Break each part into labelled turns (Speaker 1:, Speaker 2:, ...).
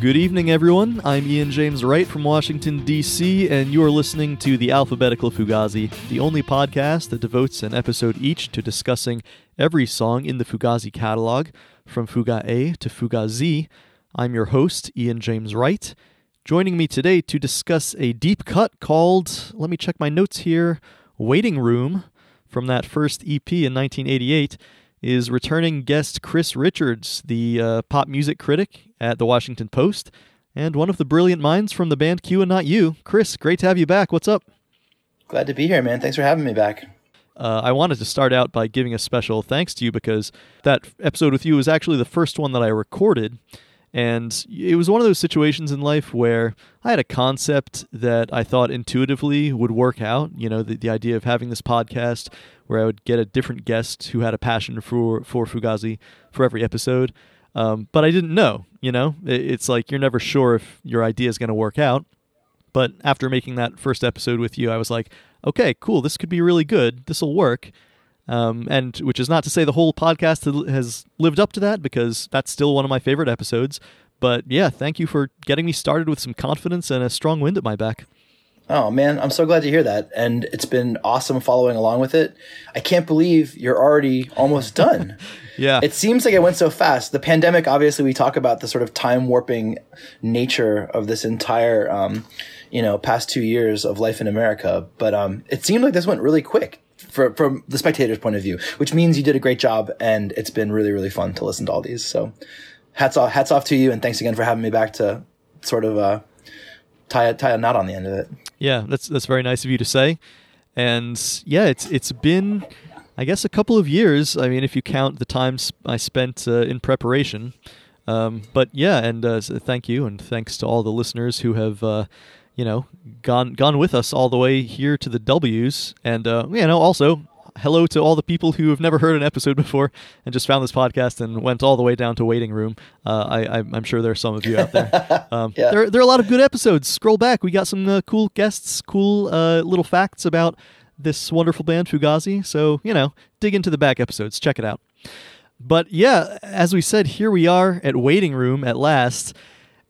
Speaker 1: Good evening, everyone. I'm Ian James Wright from Washington, D.C., and you're listening to the Alphabetical Fugazi, the only podcast that devotes an episode each to discussing every song in the Fugazi catalog, from Fuga A to Fuga Z. I'm your host, Ian James Wright. Joining me today to discuss a deep cut called, let me check my notes here, Waiting Room, from that first EP in 1988 is returning guest Chris Richards, the uh, pop music critic at the Washington Post, and one of the brilliant minds from the band Q and Not U. Chris, great to have you back. What's up?
Speaker 2: Glad to be here, man. Thanks for having me back.
Speaker 1: Uh, I wanted to start out by giving a special thanks to you because that episode with you was actually the first one that I recorded. And it was one of those situations in life where I had a concept that I thought intuitively would work out. You know, the, the idea of having this podcast where I would get a different guest who had a passion for, for Fugazi for every episode. Um, but I didn't know, you know, it's like you're never sure if your idea is going to work out. But after making that first episode with you, I was like, okay, cool, this could be really good. This will work. Um, and which is not to say the whole podcast has lived up to that because that's still one of my favorite episodes. But yeah, thank you for getting me started with some confidence and a strong wind at my back.
Speaker 2: Oh man, I'm so glad to hear that. And it's been awesome following along with it. I can't believe you're already almost done.
Speaker 1: yeah.
Speaker 2: It seems like it went so fast. The pandemic, obviously, we talk about the sort of time warping nature of this entire, um, you know, past two years of life in America. But um, it seemed like this went really quick for, from the spectator's point of view, which means you did a great job, and it's been really, really fun to listen to all these. So, hats off, hats off to you, and thanks again for having me back to sort of uh, tie a, tie a knot on the end of it.
Speaker 1: Yeah, that's that's very nice of you to say, and yeah, it's it's been. I guess a couple of years. I mean, if you count the times I spent uh, in preparation, um, but yeah, and uh, thank you, and thanks to all the listeners who have uh, you know, gone gone with us all the way here to the W's, and uh, you know, also hello to all the people who have never heard an episode before and just found this podcast and went all the way down to waiting room. Uh, I, am sure there are some of you out there. Um, yeah. there. There are a lot of good episodes. Scroll back. We got some uh, cool guests, cool uh, little facts about this wonderful band, Fugazi. So, you know, dig into the back episodes. Check it out. But yeah, as we said, here we are at waiting room at last.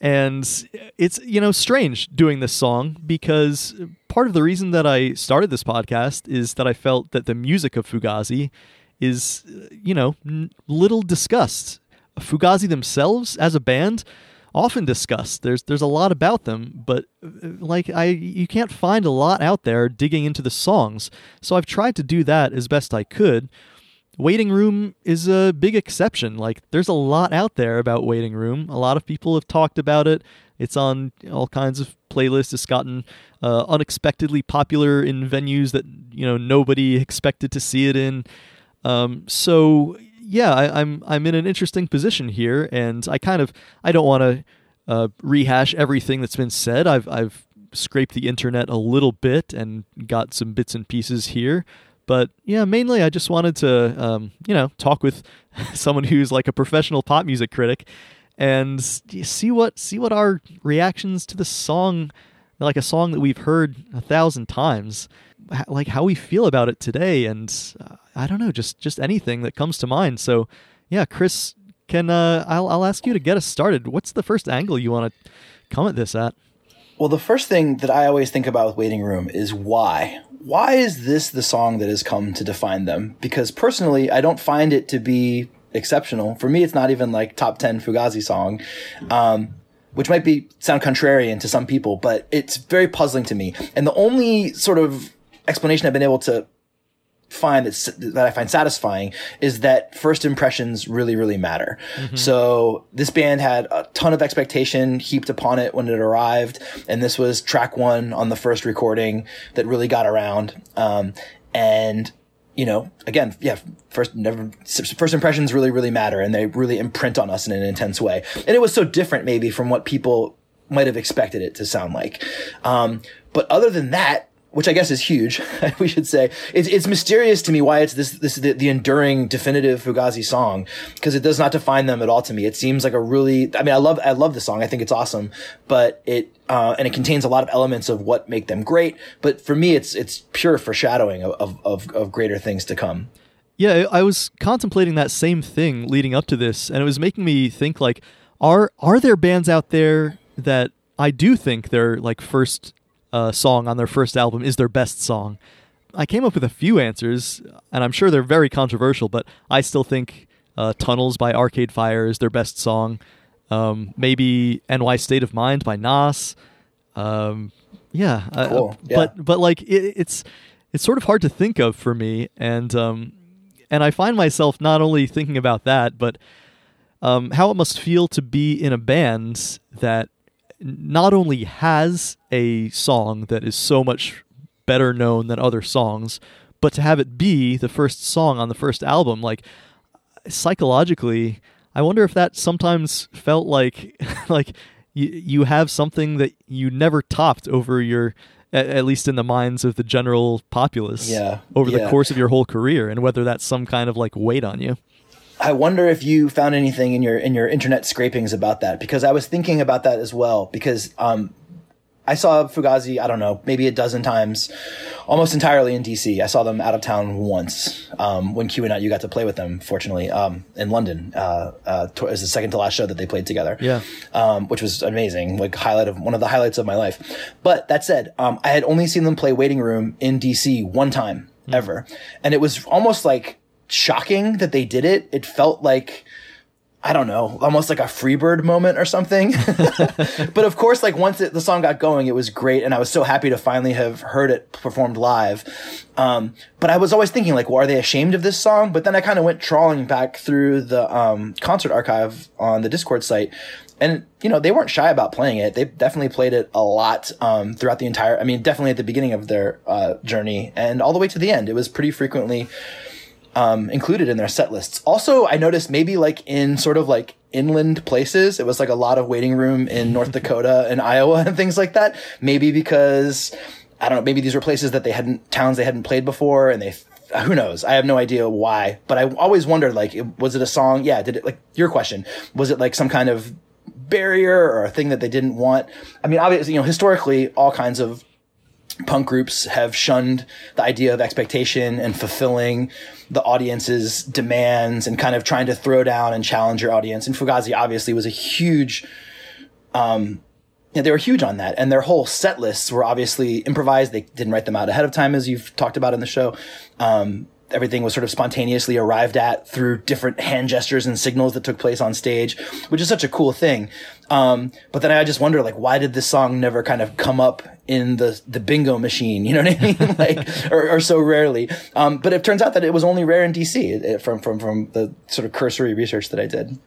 Speaker 1: And it's, you know, strange doing this song because part of the reason that I started this podcast is that I felt that the music of Fugazi is, you know, little discussed. Fugazi themselves as a band often discussed. There's there's a lot about them, but uh, like I you can't find a lot out there digging into the songs. So I've tried to do that as best I could Waiting Room is a big exception. Like, there's a lot out there about Waiting Room. A lot of people have talked about it. It's on all kinds of playlists. It's gotten uh, unexpectedly popular in venues that you know nobody expected to see it in. Um, so yeah, I, am I'm, I'm in an interesting position here, and I kind of I don't want to uh, rehash everything that's been said. I've I've scraped the internet a little bit and got some bits and pieces here. But yeah, mainly I just wanted to, um, you know, talk with someone who's like a professional pop music critic and see what see what our reactions to the song, like a song that we've heard a thousand times, like how we feel about it today, and uh, I don't know, just just anything that comes to mind. So yeah, Chris, can uh, I'll I'll ask you to get us started. What's the first angle you want to come at this at?
Speaker 2: Well, the first thing that I always think about with Waiting Room is why. Why is this the song that has come to define them? Because personally, I don't find it to be exceptional. For me, it's not even like top 10 Fugazi song. Um, which might be sound contrarian to some people, but it's very puzzling to me. And the only sort of explanation I've been able to find that that I find satisfying is that first impressions really really matter. Mm-hmm. So this band had a ton of expectation heaped upon it when it arrived, and this was track one on the first recording that really got around. Um, and you know, again, yeah, first never first impressions really really matter, and they really imprint on us in an intense way. And it was so different maybe from what people might have expected it to sound like. Um, but other than that, which I guess is huge, we should say. It's, it's mysterious to me why it's this, this, the, the enduring, definitive Fugazi song, because it does not define them at all to me. It seems like a really, I mean, I love, I love the song. I think it's awesome, but it, uh, and it contains a lot of elements of what make them great. But for me, it's, it's pure foreshadowing of, of, of greater things to come.
Speaker 1: Yeah, I was contemplating that same thing leading up to this, and it was making me think like, are are there bands out there that I do think their like first uh, song on their first album is their best song? I came up with a few answers, and I'm sure they're very controversial, but I still think uh, "Tunnels" by Arcade Fire is their best song. Um, maybe "NY State of Mind" by Nas. Um, yeah, uh,
Speaker 2: Cool, yeah.
Speaker 1: but but like it, it's it's sort of hard to think of for me, and um, and I find myself not only thinking about that, but um, how it must feel to be in a band that not only has a song that is so much better known than other songs, but to have it be the first song on the first album, like psychologically, I wonder if that sometimes felt like like you you have something that you never topped over your at, at least in the minds of the general populace
Speaker 2: Yeah,
Speaker 1: over the course of your whole career and whether that's some kind of like weight on you.
Speaker 2: I wonder if you found anything in your in your internet scrapings about that because I was thinking about that as well because um, I saw Fugazi I don't know maybe a dozen times, almost entirely in DC. I saw them out of town once um, when Q and I you got to play with them. Fortunately, um, in London, uh, uh, it was the second to last show that they played together.
Speaker 1: Yeah.
Speaker 2: um, which was amazing, like highlight of one of the highlights of my life. But that said, um, I had only seen them play Waiting Room in DC one time ever, and it was almost like shocking that they did it. It felt like. I don't know, almost like a Freebird moment or something. but of course, like once it, the song got going, it was great, and I was so happy to finally have heard it performed live. Um, but I was always thinking, like, well, are they ashamed of this song? But then I kind of went trawling back through the um, concert archive on the Dischord site, and you know they weren't shy about playing it. They definitely played it a lot um, throughout the entire. I mean, definitely at the beginning of their uh, journey and all the way to the end. It was pretty frequently um, included in their set lists. Also, I noticed maybe like in sort of like inland places, it was like a lot of waiting room in North Dakota and Iowa and things like that. Maybe because I don't know, maybe these were places that they hadn't towns they hadn't played before, and they who knows? I have no idea why, but I always wondered like, was it a song? Yeah, did it like your question? Was it like some kind of barrier or a thing that they didn't want? I mean, obviously, you know, historically, all kinds of punk groups have shunned the idea of expectation and fulfilling the audience's demands and kind of trying to throw down and challenge your audience. And Fugazi obviously was a huge, um, yeah, they were huge on that. And their whole set lists were obviously improvised. They didn't write them out ahead of time, as you've talked about in the show. Um, everything was sort of spontaneously arrived at through different hand gestures and signals that took place on stage, which is such a cool thing. Um, but then I just wonder, like, why did this song never kind of come up in the the bingo machine? You know what I mean? like, or, or so rarely. Um, but it turns out that it was only rare in DC from from from the sort of cursory research that I did.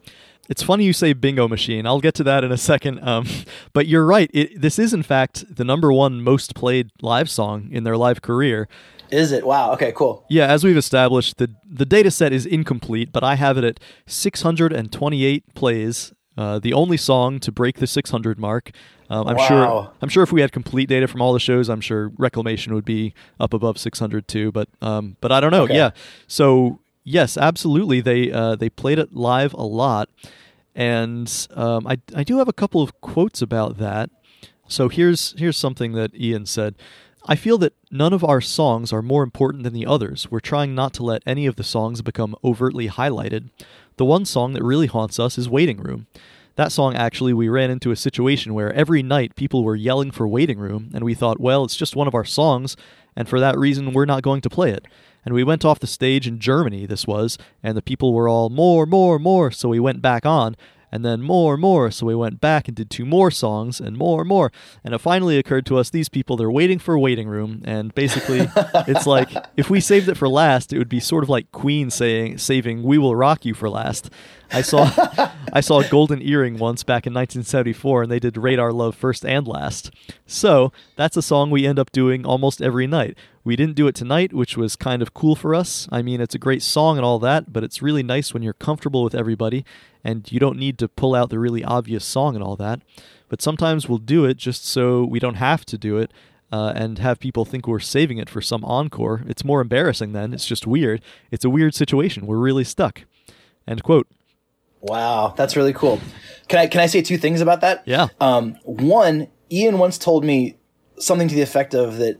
Speaker 1: It's funny you say bingo machine. I'll get to that in a second. Um, but you're right. It, this is, in fact, the number one most played live song in their live career.
Speaker 2: Is it? Wow. Okay. Cool.
Speaker 1: Yeah, as we've established, the the data set is incomplete, but I have it at 628 plays. Uh, the only song to break the 600 mark. Um, I'm sure.
Speaker 2: Wow.
Speaker 1: I'm sure if we had complete data from all the shows, I'm sure Reclamation would be up above 600 too. But um, but I don't know.
Speaker 2: Okay.
Speaker 1: Yeah. So yes, absolutely. They uh, they played it live a lot, and um, I I do have a couple of quotes about that. So here's here's something that Ian said. I feel that none of our songs are more important than the others. We're trying not to let any of the songs become overtly highlighted. The one song that really haunts us is Waiting Room. That song actually we ran into a situation where every night people were yelling for Waiting Room and we thought, well, it's just one of our songs and for that reason we're not going to play it. And we went off the stage in Germany this was and the people were all more more more so we went back on and then more, and more. So we went back and did two more songs and more, and more. And it finally occurred to us these people, they're waiting for waiting room. And basically, it's like if we saved it for last, it would be sort of like Queen saying, saving We Will Rock You for last. I saw I saw a Golden Earring once back in 1974 and they did Radar Love first and last. So that's a song we end up doing almost every night. We didn't do it tonight, which was kind of cool for us. I mean, it's a great song and all that, but it's really nice when you're comfortable with everybody and you don't need to pull out the really obvious song and all that. But sometimes we'll do it just so we don't have to do it uh, and have people think we're saving it for some encore. It's more embarrassing then. It's just weird. It's a weird situation. We're really stuck. End quote.
Speaker 2: Wow, that's really cool. Can I can I say two things about that?
Speaker 1: Yeah.
Speaker 2: Um, one, Ian once told me something to the effect of that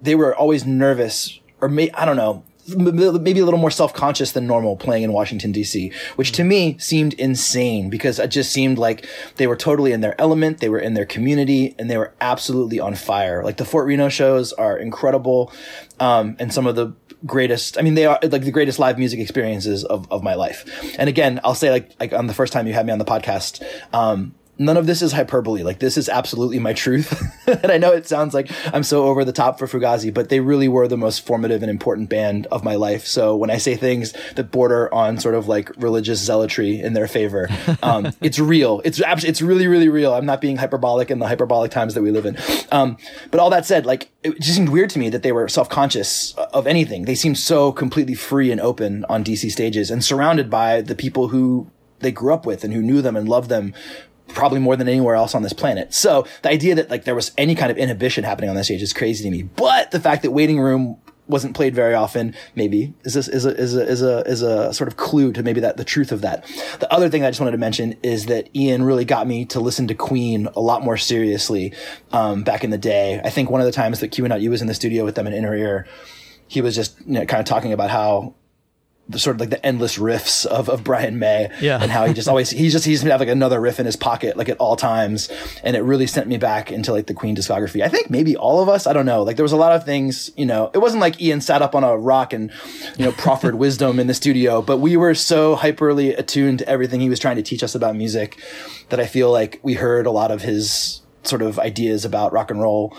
Speaker 2: they were always nervous, or may, I don't know. maybe a little more self-conscious than normal playing in Washington D.C., which to me seemed insane because it just seemed like they were totally in their element, they were in their community, and they were absolutely on fire. Like the Fort Reno shows are incredible, um, and some of the greatest. I mean, they are like the greatest live music experiences of, of my life. And again, I'll say like like on the first time you had me on the podcast, um, none of this is hyperbole. Like this is absolutely my truth. and I know it sounds like I'm so over the top for Fugazi, but they really were the most formative and important band of my life. So when I say things that border on sort of like religious zealotry in their favor, um, it's real. It's absolutely, it's really, really real. I'm not being hyperbolic in the hyperbolic times that we live in. Um, but all that said, like it just seemed weird to me that they were self-conscious of anything. They seemed so completely free and open on DC stages and surrounded by the people who they grew up with and who knew them and loved them probably more than anywhere else on this planet. So the idea that like there was any kind of inhibition happening on this stage is crazy to me. But the fact that Waiting Room wasn't played very often, maybe is this is a is a is a is a sort of clue to maybe that the truth of that. The other thing I just wanted to mention is that Ian really got me to listen to Queen a lot more seriously um, back in the day. I think one of the times that Q and you was in the studio with them in Inner Ear, he was just you know, kind of talking about how the sort of like the endless riffs of, of Brian May
Speaker 1: yeah.
Speaker 2: and how he just always he's just he's have like another riff in his pocket like at all times and it really sent me back into like the Queen discography. I think maybe all of us, I don't know. Like there was a lot of things, you know, it wasn't like Ian sat up on a rock and you know proffered wisdom in the studio, but we were so hyperly attuned to everything he was trying to teach us about music that I feel like we heard a lot of his sort of ideas about rock and roll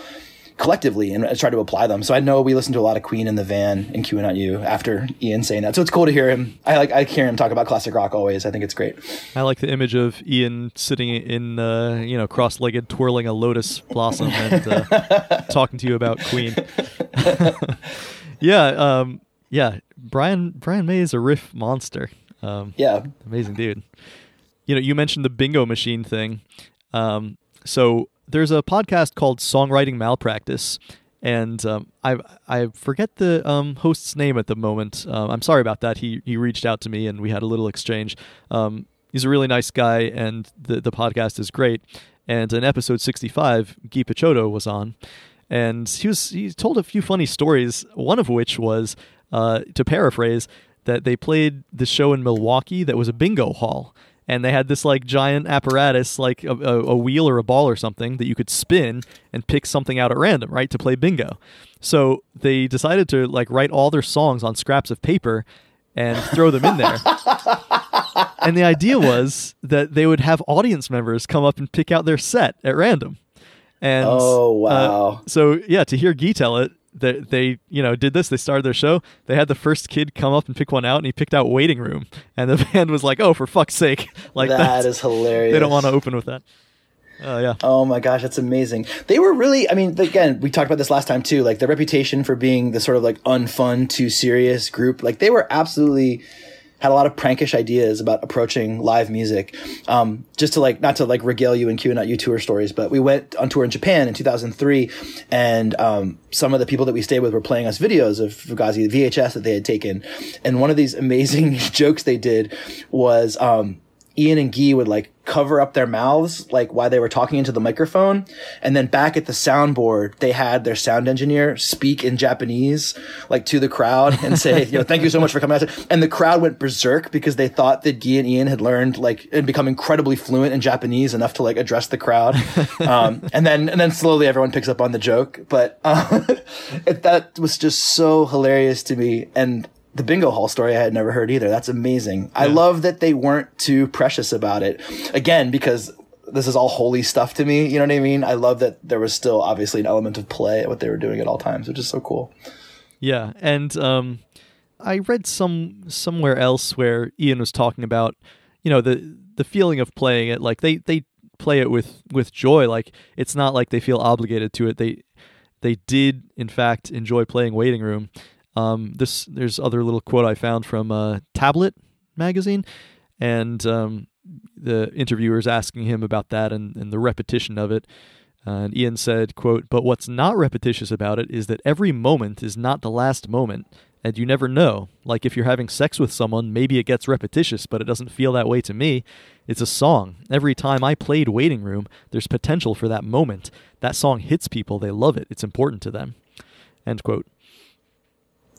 Speaker 2: collectively and try to apply them. So I know we listened to a lot of Queen in the van in Q and You after Ian saying that. So it's cool to hear him. I like I hear him talk about classic rock always. I think it's great.
Speaker 1: I like the image of Ian sitting in uh, you know cross-legged twirling a lotus blossom and uh, talking to you about Queen. yeah, um, yeah. Brian Brian May is a riff monster. Um,
Speaker 2: yeah,
Speaker 1: amazing dude. You know, you mentioned the bingo machine thing. Um, so there's a podcast called Songwriting Malpractice, and um, I I forget the um, host's name at the moment. Um, I'm sorry about that. He he reached out to me and we had a little exchange. Um, he's a really nice guy, and the the podcast is great. And in episode 65, Guy Picciotto was on, and he was he told a few funny stories. One of which was, uh, to paraphrase, that they played the show in Milwaukee that was a bingo hall and they had this like giant apparatus like a, a, a, wheel or a ball or something that you could spin and pick something out at random right to play bingo. So they decided to like write all their songs on scraps of paper and throw them in there. And the idea was that they would have audience members come up and pick out their set at random. And
Speaker 2: oh wow.
Speaker 1: uh, so yeah to hear Guy tell it they, they you know did this they started their show they had the first kid come up and pick one out and he picked out waiting room and the band was like oh for fuck's sake like
Speaker 2: that is hilarious
Speaker 1: they don't want to open with that uh, yeah.
Speaker 2: Oh my gosh, that's amazing. They were really, I mean, again, we talked about this last time too, like the reputation for being the sort of like unfun too serious group. Like they were absolutely had a lot of prankish ideas about approaching live music. Um, just to like, not to like regale you and Q not you tour stories, but we went on tour in Japan in 2003 and, um, some of the people that we stayed with were playing us videos of Fugazi, VHS that they had taken. And one of these amazing jokes they did was, um, Ian and Guy would like cover up their mouths like while they were talking into the microphone and then back at the soundboard they had their sound engineer speak in japanese like to the crowd and say you know thank you so much for coming out. And the crowd went berserk because they thought that Guy and Ian had learned like and become incredibly fluent in japanese enough to like address the crowd. Um, and then and then slowly everyone picks up on the joke but uh, it, that was just so hilarious to me. And the bingo hall story I had never heard either. That's amazing. Yeah. I love that they weren't too precious about it. Again, because this is all holy stuff to me. You know what I mean? I love that there was still obviously an element of play at what they were doing at all times, which is so cool.
Speaker 1: Yeah, and um, I read some somewhere else where Ian was talking about, you know, the the feeling of playing it. Like they they play it with with joy. Like it's not like they feel obligated to it. They they did in fact enjoy playing Waiting Room um, this there's other little quote I found from uh, Tablet magazine, and um, the interviewers asking him about that and, and the repetition of it. Uh, and Ian said, "quote But what's not repetitious about it is that every moment is not the last moment, and you never know. Like if you're having sex with someone, maybe it gets repetitious, but it doesn't feel that way to me. It's a song. Every time I played Waiting Room, there's potential for that moment. That song hits people. They love it. It's important to them." End quote.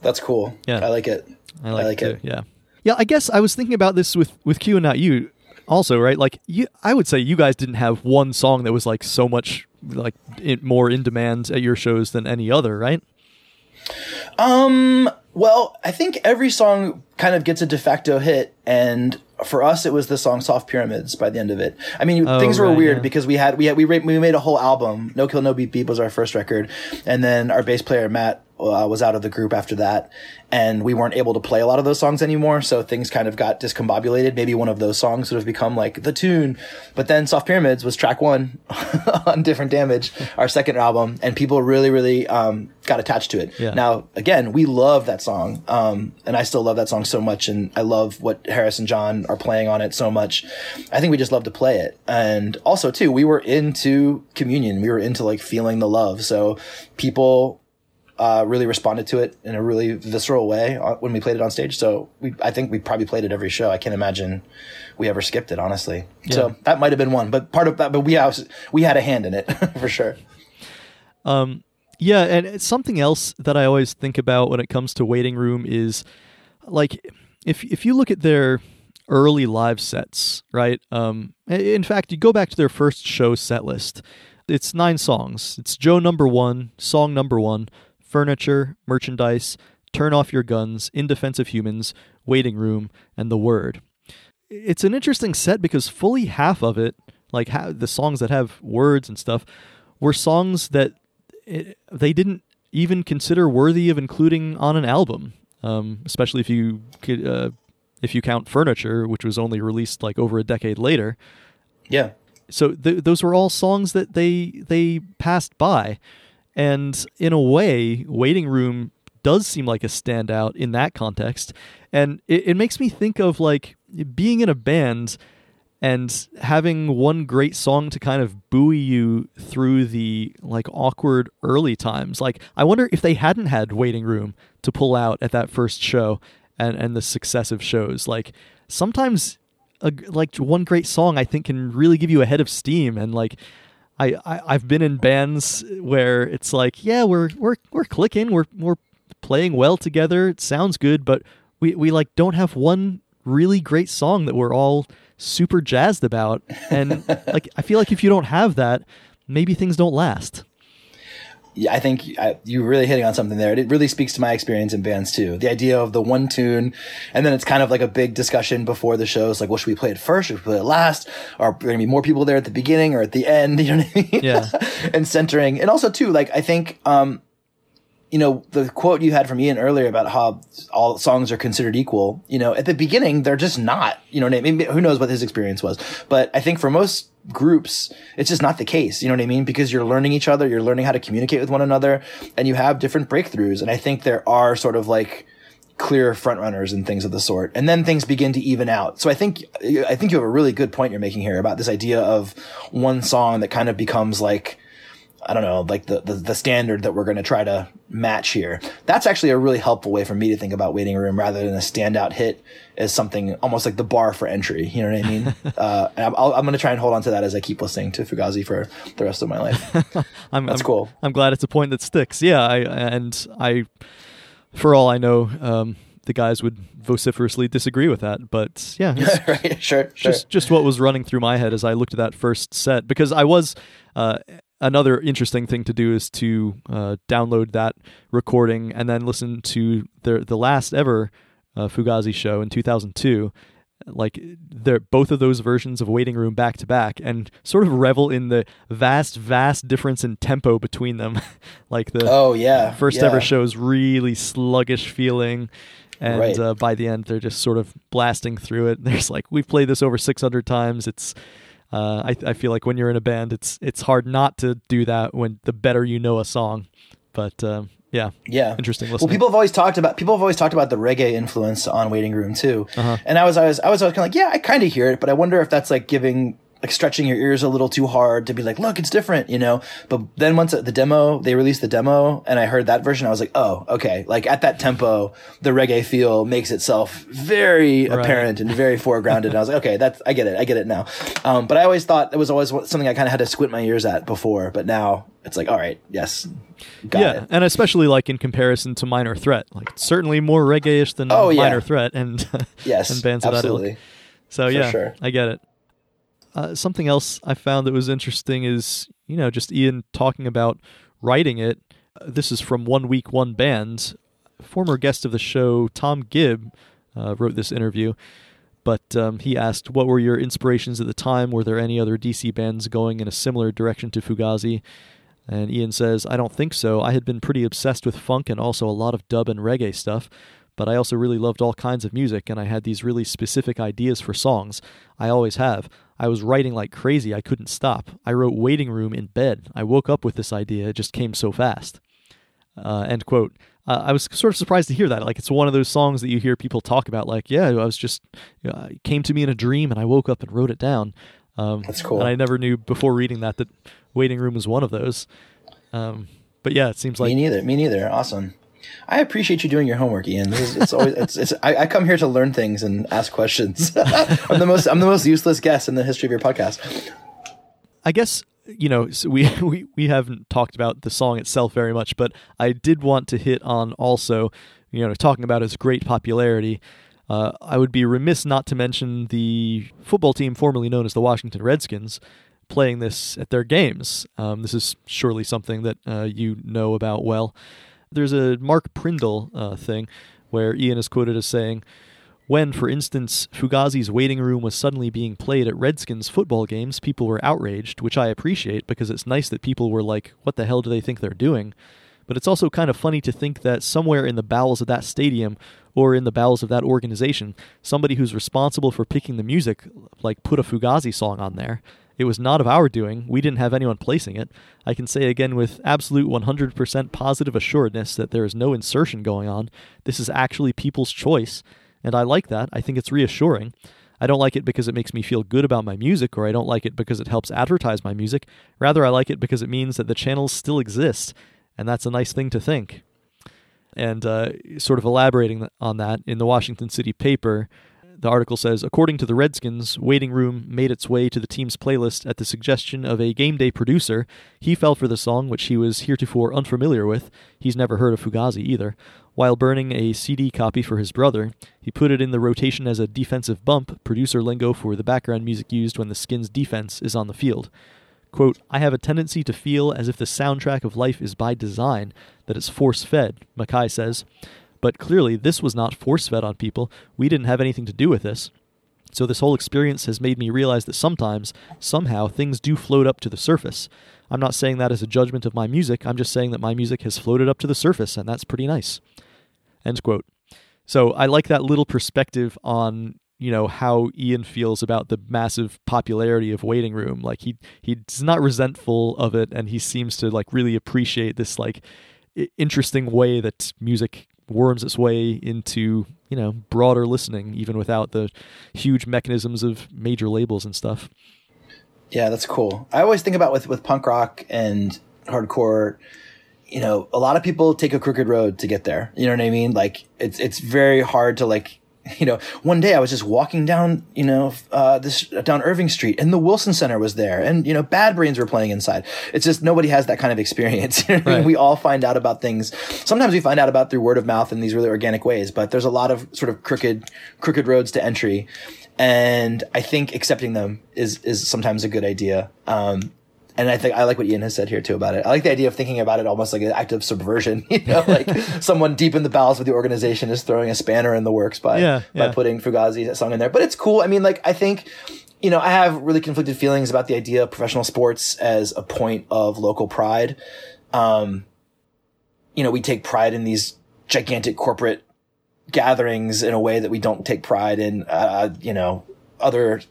Speaker 2: That's cool.
Speaker 1: Yeah.
Speaker 2: I like it.
Speaker 1: I like,
Speaker 2: like
Speaker 1: it.
Speaker 2: it.
Speaker 1: Too. Yeah. Yeah, I guess I was thinking about this with with Q and Not U also, right? Like you I would say you guys didn't have one song that was like so much like in, more in demand at your shows than any other, right?
Speaker 2: Um, well, I think every song kind of gets a de facto hit and for us it was the song soft pyramids by the end of it i mean
Speaker 1: Oh,
Speaker 2: things were
Speaker 1: right,
Speaker 2: weird
Speaker 1: yeah.
Speaker 2: because we had we had we, ra- we made a whole album no kill no beat beep was our first record and then our bass player matt uh, was out of the group after that and we weren't able to play a lot of those songs anymore so things kind of got discombobulated. Maybe one of those songs would have become like the tune but then soft pyramids was track one on different damage our second album and people really really um, got attached to it.
Speaker 1: Yeah.
Speaker 2: now again we love that song um, and i still love that song so much and i love what harris and john are playing on it so much. I think we just love to play it. And also too we were into communion. We were into like feeling the love. So people uh, really responded to it in a really visceral way uh, when we played it on stage so we, i think we probably played it every show i can't imagine we ever skipped it honestly so that might have been one but part of that but we, was, we had a hand in it for sure
Speaker 1: Yeah, and it's something else that I always think about when it comes to waiting room is like if if you look at their early live sets, right? Um, in fact, you go back to their first show set list. It's nine songs. It's Joe number one, song number one, furniture, merchandise, turn off your guns, in defense of humans, waiting room, and the word. It's an interesting set because fully half of it, like ha- the songs that have words and stuff, were songs that it, they didn't even consider worthy of including on an album. Um, especially if you could, uh, if you count Furniture, which was only released like over a decade later.
Speaker 2: yeah
Speaker 1: So th- those were all songs that they they passed by, and in a way, Waiting Room does seem like a standout in that context, and it, it makes me think of like being in a band and having one great song to kind of buoy you through the like awkward early times. Like I wonder if they hadn't had Waiting Room to pull out at that first show and and the successive shows. Like sometimes a, like one great song I think can really give you a head of steam and like I, I I've been in bands where it's like yeah we're we're we're clicking we're we're playing well together it sounds good but we we like don't have one really great song that we're all super jazzed about. And like I feel like if you don't have that maybe things don't last
Speaker 2: I think I, you're really hitting on something there. It really speaks to my experience in bands too. The idea of the one tune, and then it's kind of like a big discussion before the show. shows. Like, well, should we play it first? Should we play it last? Are there going to be more people there at the beginning or at the end? You know what I mean?
Speaker 1: Yeah.
Speaker 2: and centering, and also too, like I think, um, you know, the quote you had from Ian earlier about how all songs are considered equal. You know, at the beginning they're just not. You know what I mean? Who knows what his experience was? But I think for most groups, it's just not the case. You know what I mean? Because you're learning each other, you're learning how to communicate with one another, and you have different breakthroughs. And I think there are sort of like clear front runners and things of the sort. And then things begin to even out. So I think, I think you have a really good point you're making here about this idea of one song that kind of becomes like, I don't know, like the, the, the standard that we're going to try to match here. That's actually a really helpful way for me to think about Waiting Room rather than a standout hit as something almost like the bar for entry. You know what I mean? uh, and I'm, I'll, I'm going to try and hold on to that as I keep listening to Fugazi for the rest of my life.
Speaker 1: I'm,
Speaker 2: That's
Speaker 1: I'm-
Speaker 2: cool.
Speaker 1: I'm glad it's a point that sticks. Yeah, I, and I, for all I know, um, the guys would vociferously disagree with that. But yeah,
Speaker 2: right? Sure, sure.
Speaker 1: just just what was running through my head as I looked at that first set because I was. Uh, Another interesting thing to do is to uh, download that recording and then listen to the the last ever uh, Fugazi show in 2002. Like they're both of those versions of Waiting Room back to back, and sort of revel in the vast, vast difference in tempo between them. like the
Speaker 2: oh yeah.
Speaker 1: first
Speaker 2: yeah.
Speaker 1: ever show's really sluggish feeling and
Speaker 2: Right.
Speaker 1: uh, by the end they're just sort of blasting through it there's like we've played this over 600 times it's uh, I, I feel like when you're in a band it's it's hard not to do that when the better you know a song but um, yeah
Speaker 2: Yeah.
Speaker 1: interesting
Speaker 2: Well, people have always talked about people have always talked about the reggae influence on Waiting Room too,
Speaker 1: Uh-huh.
Speaker 2: and I was I was I was, I was kind of like, yeah, I kind of hear it, but I wonder if that's like giving like stretching your ears a little too hard to be like, look, it's different, you know. But then once the demo, they released the demo, and I heard that version, I was like, oh, okay. Like at that tempo, the reggae feel makes itself very right. apparent and very foregrounded. and I was like, okay, that's I get it, I get it now. Um, but I always thought it was always something I kind of had to squint my ears at before, but now it's like, all right, yes,
Speaker 1: yeah, it. and especially like in comparison to Minor Threat, like certainly more reggae-ish than oh, Minor yeah. Threat and
Speaker 2: yes,
Speaker 1: and bands
Speaker 2: absolutely.
Speaker 1: of that ilk. So For yeah, sure. I get it. Uh, something else I found that was interesting is, you know, just Ian talking about writing it. Uh, this is from One Week, One Band. Former guest of the show, Tom Gibb, uh, wrote this interview. But um, he asked, What were your inspirations at the time? Were there any other DC bands going in a similar direction to Fugazi? And Ian says, I don't think so. I had been pretty obsessed with funk and also a lot of dub and reggae stuff but I also really loved all kinds of music and I had these really specific ideas for songs. I always have. I was writing like crazy. I couldn't stop. I wrote Waiting Room in bed. I woke up with this idea. It just came so fast. Uh, end quote. Uh, I was sort of surprised to hear that. Like, it's one of those songs that you hear people talk about. Like, yeah, I was just, you know, it came to me in a dream and I woke up and wrote it down.
Speaker 2: Um, That's cool.
Speaker 1: And I never knew before reading that that Waiting Room was one of those. Um, but yeah, it seems like.
Speaker 2: Me neither. Me neither. Awesome. I appreciate you doing your homework, Ian. It's, it's always it's, it's I, I, come here to learn things and ask questions. I'm the most I'm the most useless guest in the history of your podcast.
Speaker 1: I guess you know so we, we we haven't talked about the song itself very much, but I did want to hit on also you know talking about its great popularity. Uh, I would be remiss not to mention the football team formerly known as the Washington Redskins playing this at their games. Um, this is surely something that uh, you know about well. There's a Mark Prindle uh, thing where Ian is quoted as saying, when, for instance, Fugazi's waiting room was suddenly being played at Redskins football games, people were outraged, which I appreciate because it's nice that people were like, what the hell do they think they're doing? But it's also kind of funny to think that somewhere in the bowels of that stadium or in the bowels of that organization, somebody who's responsible for picking the music, like, put a Fugazi song on there. It was not of our doing. We didn't have anyone placing it. I can say again with absolute 100% positive assuredness that there is no insertion going on. This is actually people's choice, and I like that. I think it's reassuring. I don't like it because it makes me feel good about my music, or I don't like it because it helps advertise my music. Rather, I like it because it means that the channels still exist, and that's a nice thing to think. And uh, sort of elaborating on that, in the Washington City paper, the article says, according to the Redskins, Waiting Room made its way to the team's playlist at the suggestion of a game day producer. He fell for the song, which he was heretofore unfamiliar with. He's never heard of Fugazi either. While burning a CD copy for his brother, he put it in the rotation as a defensive bump, producer lingo for the background music used when the Skins' defense is on the field. Quote, I have a tendency to feel as if the soundtrack of life is by design, that it's force fed, MacKaye says. But clearly, this was not force fed on people. We didn't have anything to do with this. So, this whole experience has made me realize that sometimes, somehow, things do float up to the surface. I'm not saying that as a judgment of my music, I'm just saying that my music has floated up to the surface, and that's pretty nice. End quote. So, I like that little perspective on you know how Ian feels about the massive popularity of Waiting Room. Like he he's not resentful of it, and he seems to like really appreciate this like interesting way that music worms its way into you know broader listening even without the huge mechanisms of major labels and stuff.
Speaker 2: Yeah that's cool. I always think about with with punk rock and hardcore you know a lot of people take a crooked road to get there. You know what i mean? Like it's it's very hard to like you know, one day I was just walking down, you know, uh, this down Irving Street, and the Wilson Center was there, and you know, Bad Brains were playing inside. It's just nobody has that kind of experience. right. I mean? We all find out about things. Sometimes we find out about through word of mouth in these really organic ways, but there's a lot of sort of crooked, crooked roads to entry, and I think accepting them is is sometimes a good idea. Um, and I think I like what Ian has said here too about it. I like the idea of thinking about it almost like an act of subversion. You know, like someone deep in the bowels of the organization is throwing a spanner in the works by yeah, yeah. by putting Fugazi's song in there. But it's cool. I mean, like I think you know, I have really conflicted feelings about the idea of professional sports as a point of local pride. Um, you know, we take pride in these gigantic corporate gatherings in a way that we don't take pride in, uh, you know, other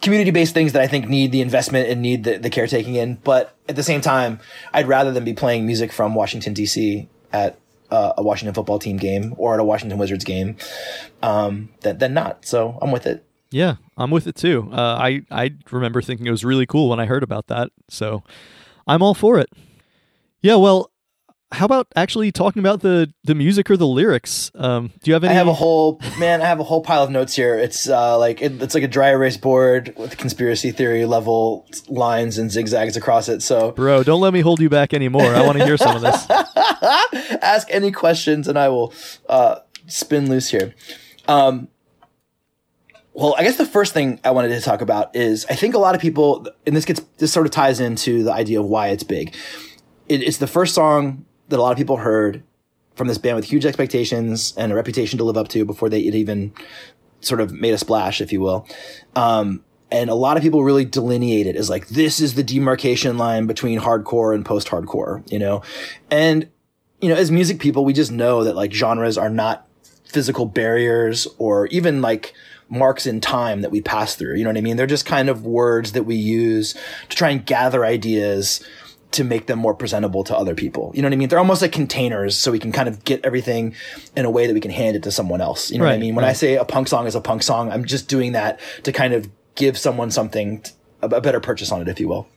Speaker 2: community based things that I think need the investment and need the, the caretaking in. But at the same time, I'd rather than be playing music from Washington D.C. at uh, a Washington football team game or at a Washington Wizards game um, than, than not. So I'm with it.
Speaker 1: Yeah, I'm with it too. Uh, I I remember thinking it was really cool when I heard about that, so I'm all for it. Yeah, well, how about actually talking about the the music or the lyrics? Um, do you have any?
Speaker 2: I have a whole man. I have a whole pile of notes here. It's uh, like it, it's like a dry erase board with conspiracy theory level lines and zigzags across it. So,
Speaker 1: bro, don't let me hold you back anymore. I want to hear some of this.
Speaker 2: Ask any questions, and I will uh, spin loose here. Um, well, I guess the first thing I wanted to talk about is I think a lot of people, and this gets this sort of ties into the idea of why it's big. It, it's the first song that a lot of people heard from this band with huge expectations and a reputation to live up to before they even sort of made a splash, if you will. Um, and a lot of people really delineate it as like this is the demarcation line between hardcore and post-hardcore, you know, and you know, as music people, we just know that like genres are not physical barriers or even like marks in time that we pass through. You know what I mean? They're just kind of words that we use to try and gather ideas to make them more presentable to other people. You know what I mean? They're almost like containers so we can kind of get everything in a way that we can hand it to someone else. You know right, what I mean? When right. I say a punk song is a punk song, I'm just doing that to kind of give someone something, a better purchase on it, if you will.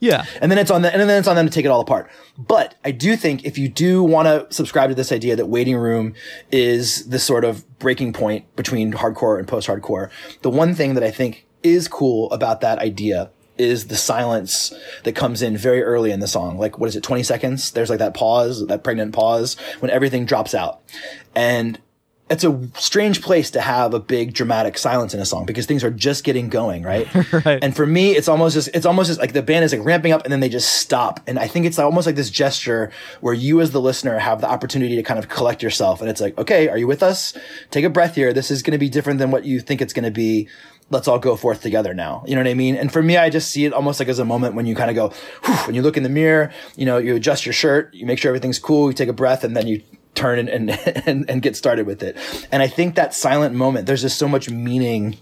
Speaker 1: Yeah.
Speaker 2: And then it's on the, and then it's on them to take it all apart. But I do think if you do want to subscribe to this idea that waiting room is the sort of breaking point between hardcore and post hardcore, the one thing that I think is cool about that idea is the silence that comes in very early in the song. Like, what is it, 20 seconds? There's like that pause, that pregnant pause when everything drops out. And it's a strange place to have a big dramatic silence in a song because things are just getting going, right? right. And for me, it's almost just it's almost just like the band is like ramping up and then they just stop. And I think it's almost like this gesture where you as the listener have the opportunity to kind of collect yourself and it's like, okay, are you with us? Take a breath here. This is going to be different than what you think it's going to be. Let's all go forth together now. You know what I mean? And for me, I just see it almost like as a moment when you kind of go, when you look in the mirror, you know, you adjust your shirt, you make sure everything's cool, you take a breath, and then you turn and, and, and, and get started with it. And I think that silent moment, there's just so much meaning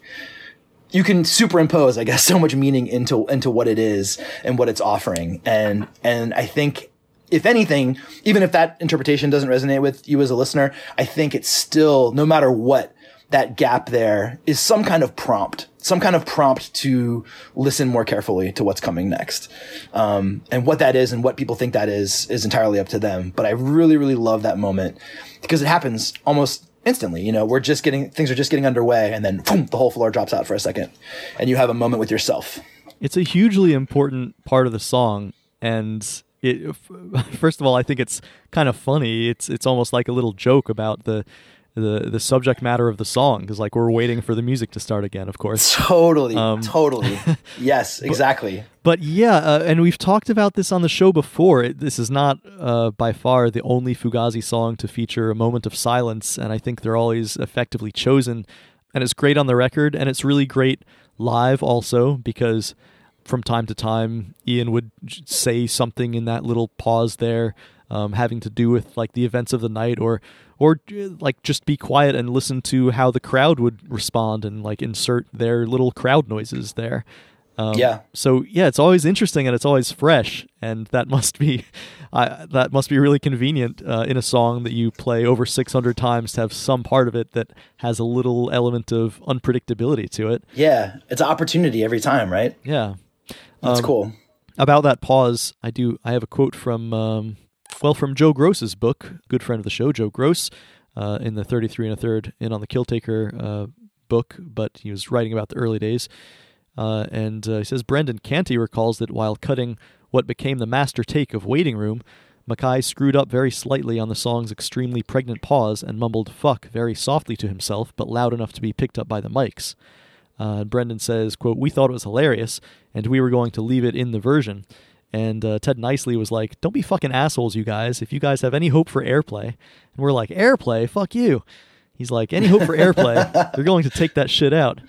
Speaker 2: you can superimpose, I guess, so much meaning into into what it is and what it's offering. And and I think if anything, even if that interpretation doesn't resonate with you as a listener, I think it's still no matter what that gap there is some kind of prompt, some kind of prompt to listen more carefully to what's coming next. Um, and what that is and what people think that is, is entirely up to them. But I really, really love that moment because it happens almost instantly. You know, we're just getting, things are just getting underway and then boom, the whole floor drops out for a second and you have a moment with yourself.
Speaker 1: It's a hugely important part of the song. And it, first of all, I think it's kind of funny. It's, it's almost like a little joke about the, the the subject matter of the song because like we're waiting for the music to start again of course.
Speaker 2: Totally um, totally. Yes exactly.
Speaker 1: but, but yeah uh, and we've talked about this on the show before. It, this is not uh, by far the only fugazi song to feature a moment of silence and i think they're always effectively chosen. And it's great on the record and it's really great live also because from time to time ian would say something in that little pause there um, having to do with like the events of the night or or like just be quiet and listen to how the crowd would respond and like insert their little crowd noises there.
Speaker 2: Um, yeah.
Speaker 1: So yeah, it's always interesting and it's always fresh, and that must be, uh, that must be really convenient uh, in a song that you play over 600 times to have some part of it that has a little element of unpredictability to it.
Speaker 2: Yeah, it's an opportunity every time, right?
Speaker 1: Yeah,
Speaker 2: that's um, cool.
Speaker 1: About that pause, I do. I have a quote from um, well, from Joe Gross's book, good friend of the show, Joe Gross, uh, in the 33 and a third in on the Kill Taker uh, book, but he was writing about the early days. Uh, and uh, he says Brendan Canty recalls that while cutting what became the master take of Waiting Room, MacKaye screwed up very slightly on the song's extremely pregnant pause and mumbled fuck very softly to himself, but loud enough to be picked up by the mics. Uh, Brendan says, quote, We thought it was hilarious, and we were going to leave it in the version. And uh, Ted Nicely was like, "Don't be fucking assholes, you guys. If you guys have any hope for airplay," and we're like, "Airplay? Fuck you." He's like, "Any hope for airplay? They're going to take that shit out."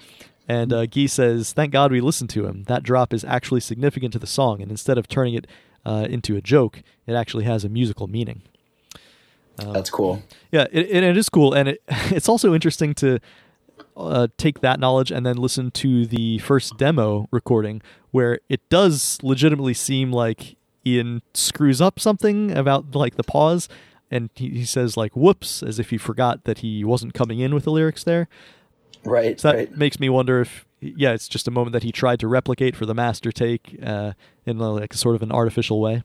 Speaker 1: And uh, Guy says, "Thank God we listened to him. That drop is actually significant to the song, and instead of turning it uh, into a joke, it actually has a musical meaning."
Speaker 2: Um, That's cool.
Speaker 1: Yeah, it, it, it is cool, and it, it's also interesting to uh, take that knowledge and then listen to the first demo recording where it does legitimately seem like Ian screws up something about like the pause and he, he says like whoops as if he forgot that he wasn't coming in with the lyrics there
Speaker 2: Right.
Speaker 1: So that
Speaker 2: right.
Speaker 1: makes me wonder if, yeah, it's just a moment that he tried to replicate for the master take uh, in like sort of an artificial way.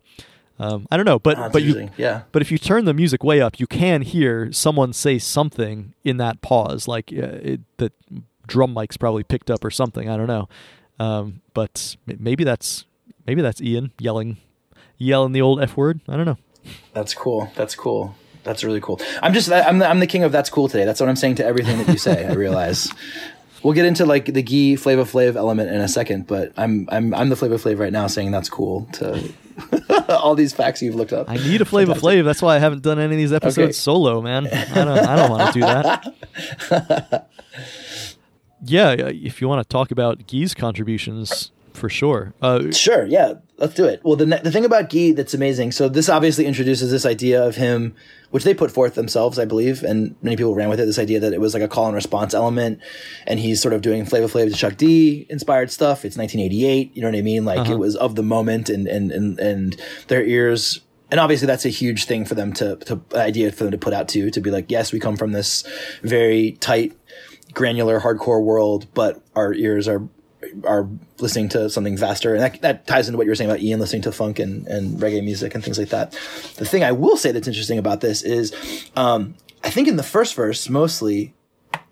Speaker 1: Um, I don't know, but
Speaker 2: Oh,
Speaker 1: but you.
Speaker 2: Yeah.
Speaker 1: but if you turn the music way up, you can hear someone say something in that pause, like uh, it, the drum mic's probably picked up or something. I don't know, um, but maybe that's maybe that's Ian yelling yelling the old f word. I don't know.
Speaker 2: That's cool. That's cool. That's really cool. I'm just I'm the, I'm the king of that's cool today. That's what I'm saying to everything that you say. I realize. We'll get into like the Gee Flava Flav element in a second, but I'm I'm I'm the Flava Flav right now saying that's cool to all these facts you've looked up.
Speaker 1: I need a Flavor Flav. That's why I haven't done any of these episodes
Speaker 2: Okay.
Speaker 1: solo, man. I don't I don't want to do that. yeah, if you want to talk about Gee's contributions, for sure. Uh,
Speaker 2: Sure, yeah, let's do it. Well, the the thing about Gee that's amazing. So this obviously introduces this idea of him, which they put forth themselves, I believe, and many people ran with it. This idea that it was like a call and response element, and he's sort of doing Flavor Flav to Chuck D inspired stuff. It's 1988, you know what I mean? Like it uh-huh. was of the moment, and and and and their ears. And obviously, that's a huge thing for them to, to idea for them to put out too. To be like, yes, we come from this very tight, granular, hardcore world, but our ears are are listening to something faster. And that, that ties into what you were saying about Ian listening to funk and, and reggae music and things like that. The thing I will say that's interesting about this is, um, I think in the first verse, mostly,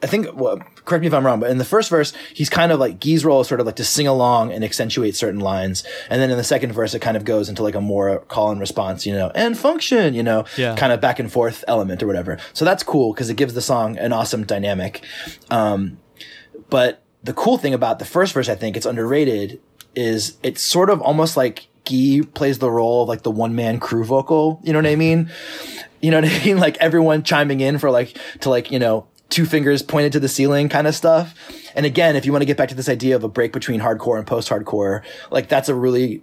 Speaker 2: I think, well, correct me if I'm wrong, but in the first verse, he's kind of like, Gee's role is sort of like to sing along and accentuate certain lines. And then in the second verse, it kind of goes into like a more call and response, you know, and function, you know,
Speaker 1: Yeah.
Speaker 2: kind of back and forth element or whatever. So that's cool because it gives the song an awesome dynamic. Um, but the cool thing about the first verse, I think it's underrated, is it's sort of almost like Guy plays the role of like the one man crew vocal. You know what I mean? You know what I mean? Like everyone chiming in for like, to like, you know, two fingers pointed to the ceiling kind of stuff. And again, if you want to get back to this idea of a break between hardcore and post hardcore, like that's a really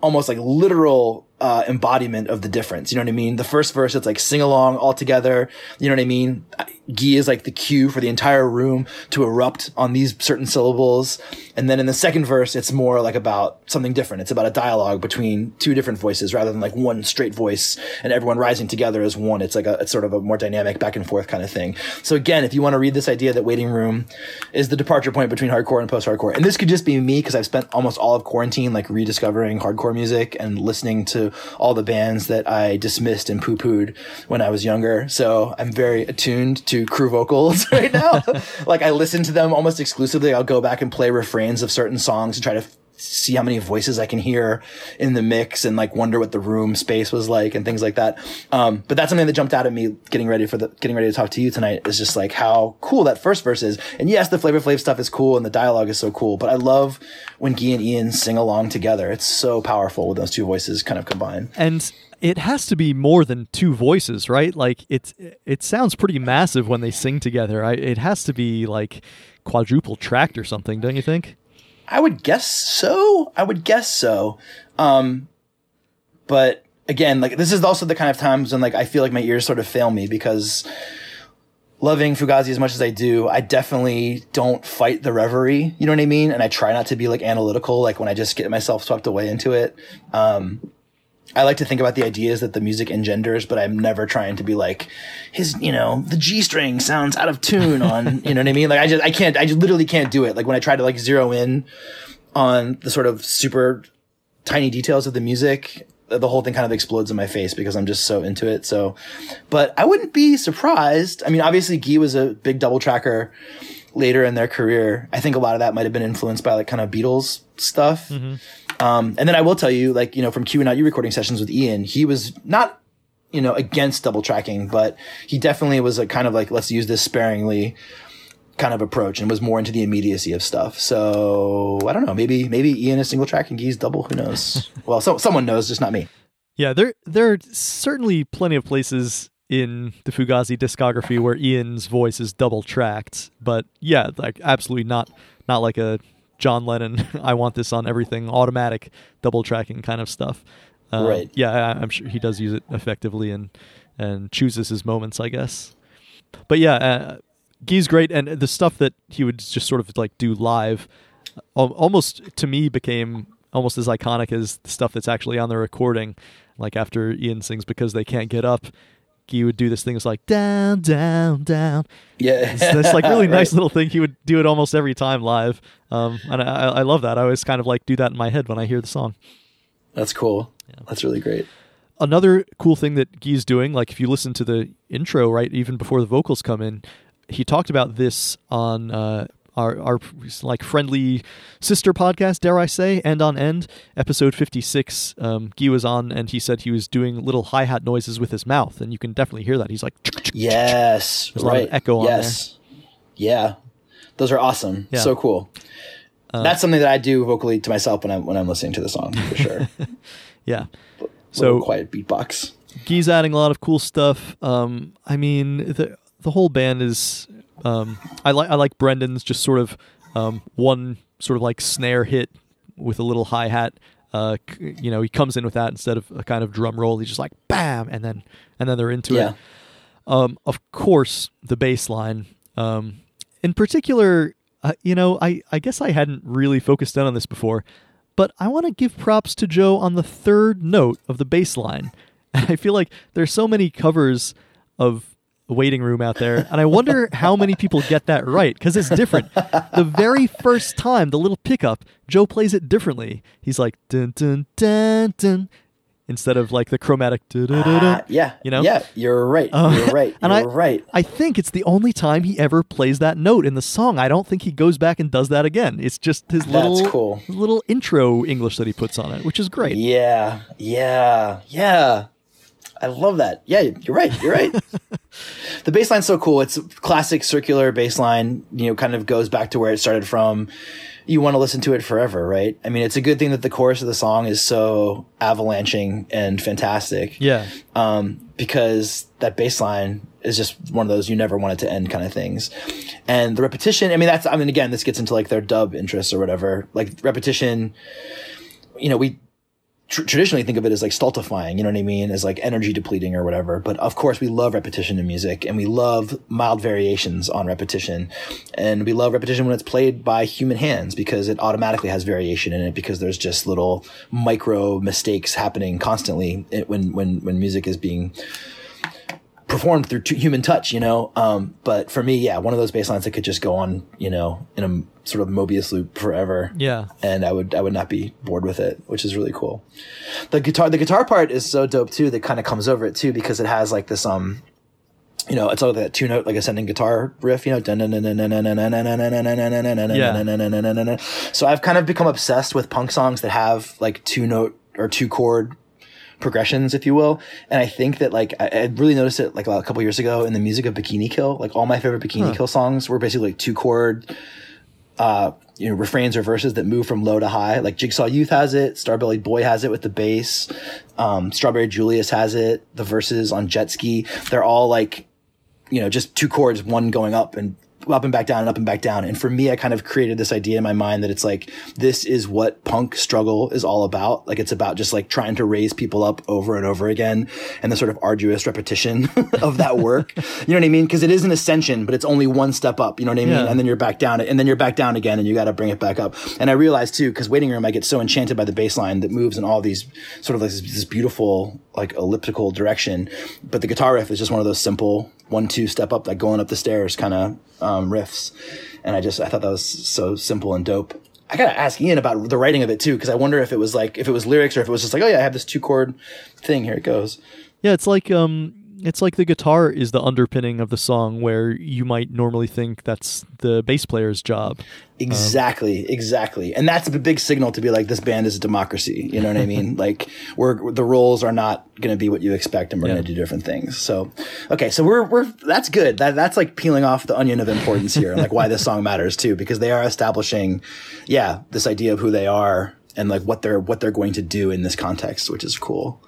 Speaker 2: almost like literal uh, embodiment of the difference. You know what I mean? The first verse, it's like sing along all together. You know what I mean? Gi is like the cue for the entire room to erupt on these certain syllables. And then in the second verse, it's more like about something different. It's about a dialogue between two different voices rather than like one straight voice and everyone rising together as one. It's like a, it's sort of a more dynamic back and forth kind of thing. So again, if you want to read this idea that waiting room is the departure point between hardcore and post hardcore, and this could just be me because I've spent almost all of quarantine like rediscovering hardcore music and listening to all the bands that I dismissed and poo pooed when I was younger. So I'm very attuned to crew vocals right now. like I listen to them almost exclusively. I'll go back and play refrains of certain songs and try to f- see how many voices I can hear in the mix and like wonder what the room space was like and things like that. Um, but that's something that jumped out at me getting ready for the, getting ready to talk to you tonight is just like how cool that first verse is. And yes, the Flavor Flav stuff is cool and the dialogue is so cool, but I love when Guy and Ian sing along together. It's so powerful with those two voices kind of combined.
Speaker 1: and it has to be more than two voices, right? Like it's it sounds pretty massive when they sing together. I, it has to be like quadruple tracked or something, don't you think?
Speaker 2: I would guess so. I would guess so. Um, but again, like this is also the kind of times when like I feel like my ears sort of fail me because loving Fugazi as much as I do, I definitely don't fight the reverie. You know what I mean? And I try not to be like analytical, like when I just get myself swept away into it. Um, I like to think about the ideas that the music engenders, but I'm never trying to be like his, you know, the G string sounds out of tune on, you know what I mean? Like I just, I can't, I just literally can't do it. Like when I try to like zero in on the sort of super tiny details of the music, uh, the whole thing kind of explodes in my face because I'm just so into it. So, but I wouldn't be surprised. I mean, obviously Guy was a big double tracker later in their career. I think a lot of that might have been influenced by like kind of Beatles stuff. Mm-hmm. Um, and then I will tell you, like, you know, from Q and You recording sessions with Ian, he was not, you know, against double tracking, but he definitely was a kind of like, let's use this sparingly kind of approach and was more into the immediacy of stuff. So I don't know, maybe, maybe Ian is single track and Guy's double. Who knows? well, so, someone knows, just not me.
Speaker 1: Yeah, there there are certainly plenty of places in the Fugazi discography where Ian's voice is double tracked, but yeah, like absolutely not not like a John Lennon I want this on everything automatic double tracking kind of stuff. Uh,
Speaker 2: Right.
Speaker 1: Yeah, I, I'm sure he does use it effectively and and chooses his moments, I guess. But yeah, uh, Guy's great, and the stuff that he would just sort of like do live, almost to me became almost as iconic as the stuff that's actually on the recording. Like after Ian sings because they can't get up, he would do this thing. It's like down, down, down.
Speaker 2: Yeah,
Speaker 1: It's this like really
Speaker 2: Right.
Speaker 1: nice little thing. He would do it almost every time live, um, and I, I love that. I always kind of like do that in my head when I hear the song.
Speaker 2: That's cool. That's really great.
Speaker 1: Another cool thing that Guy's doing, like if you listen to the intro, right, even before the vocals come in, he talked about this on uh, our our like friendly sister podcast, dare I say, End On End episode fifty six. Um, Guy was on, and he said he was doing little hi hat noises with his mouth, and you can definitely hear that. He's like,
Speaker 2: Yes,
Speaker 1: There's a lot of
Speaker 2: right.
Speaker 1: echo on
Speaker 2: yes. Yeah, those are awesome.
Speaker 1: Yeah. Uh,
Speaker 2: So cool. That's something that I do vocally to myself when I'm when I'm listening to the song for sure.
Speaker 1: yeah.
Speaker 2: so
Speaker 1: So
Speaker 2: quiet beatbox.
Speaker 1: Guy's adding a lot of cool stuff. Um, I mean, the the whole band is. Um, I like I like Brendan's just sort of um, one sort of like snare hit with a little hi hat. Uh, c- you know, he comes in with that instead of a kind of drum roll. He's just like bam, and then and then they're into
Speaker 2: Yeah.
Speaker 1: it. Um, of course, the bass line. Um, in particular, uh, you know, I, I guess I hadn't really focused in on this before, but I want to give props to Joe on the third note of the bass line. And I feel like there's so many covers of Waiting Room out there, and I wonder how many people get that right because it's different. the very first time, the little pickup, Joe plays it differently. He's like dun dun dun dun instead of like the chromatic.
Speaker 2: Ah, yeah,
Speaker 1: You know?
Speaker 2: Yeah, you're right.
Speaker 1: Uh,
Speaker 2: you're right. You're
Speaker 1: I-
Speaker 2: right.
Speaker 1: I think it's the only time he ever plays that note in the song. I don't think he goes back and does that again. It's just his
Speaker 2: That's
Speaker 1: little
Speaker 2: cool.
Speaker 1: his little intro English that he puts on it, which is great.
Speaker 2: Yeah, yeah, yeah. I love that. Yeah, you're right. You're right. the bass line's so cool. It's classic circular bass line, you know, kind of goes back to where it started from. You want to listen to it forever, right? I mean, it's a good thing that the chorus of the song is so avalanching and fantastic.
Speaker 1: Yeah.
Speaker 2: um, because that bass line is just one of those you never want it to end kind of things. And the repetition, I mean, that's, I mean, again, this gets into like their dub interests or whatever. Like repetition, you know, we tr- traditionally think of it as like stultifying, you know what I mean? As like energy depleting or whatever. But of course, we love repetition in music and we love mild variations on repetition. And we love repetition when it's played by human hands because it automatically has variation in it because there's just little micro mistakes happening constantly eh, when, when, when music is being performed through t- human touch, you know. Um, but for me, yeah, one of those bass lines that could just go on, you know, in a sort of Mobius loop forever.
Speaker 1: Yeah.
Speaker 2: And I would I would not be bored with it, which is really cool. The guitar the guitar part is so dope too that kind of comes over it too because it has like this um you know, it's all that two note like ascending guitar riff, you know. So I've kind of become obsessed with punk songs that have like two note or two chord progressions, if you will. And I think that like I, I really noticed it like a couple years ago in the music of Bikini Kill. Like all my favorite Bikini Kill songs were basically like two chord, uh, you know, refrains or verses that move from low to high. Like Jigsaw Youth has it, Starbellied Boy has it with the bass, um, Strawberry Julius has it. The verses on Jet Ski, they're all like, you know, just two chords, one going up and up and back down and up and back down. And for me, I kind of created this idea in my mind that it's like, this is what punk struggle is all about. Like it's about just like trying to raise people up over and over again and the sort of arduous repetition of that work. you know what I mean? Cause it is an ascension, but it's only one step up. You know what I mean?
Speaker 1: Yeah.
Speaker 2: And then you're back down and then you're back down again and you got to bring it back up. And I realized too, cause waiting room, I get so enchanted by the bass line that moves in all these sort of like this, this beautiful, like elliptical direction. But the guitar riff is just one of those simple one, two step up, like going up the stairs kind of, um, riffs. And I just, I thought that was so simple and dope. I gotta ask Ian about the writing of it too, because I wonder if it was like, if it was lyrics or if it was just like, oh yeah, I have this two chord thing. Here it goes.
Speaker 1: Yeah, it's like um it's like the guitar is the underpinning of the song where you might normally think that's the bass player's job.
Speaker 2: Um, exactly, exactly. And that's a big signal to be like, this band is a democracy. You know what I mean? like, we're, the roles are not going to be what you expect and we're
Speaker 1: Yeah.
Speaker 2: going to do different things. So, okay. So we're, we're, that's good. That, that's like peeling off the onion of importance here and like why this song matters too, because they are establishing, yeah, this idea of who they are and like what they're, what they're going to do in this context, which is cool.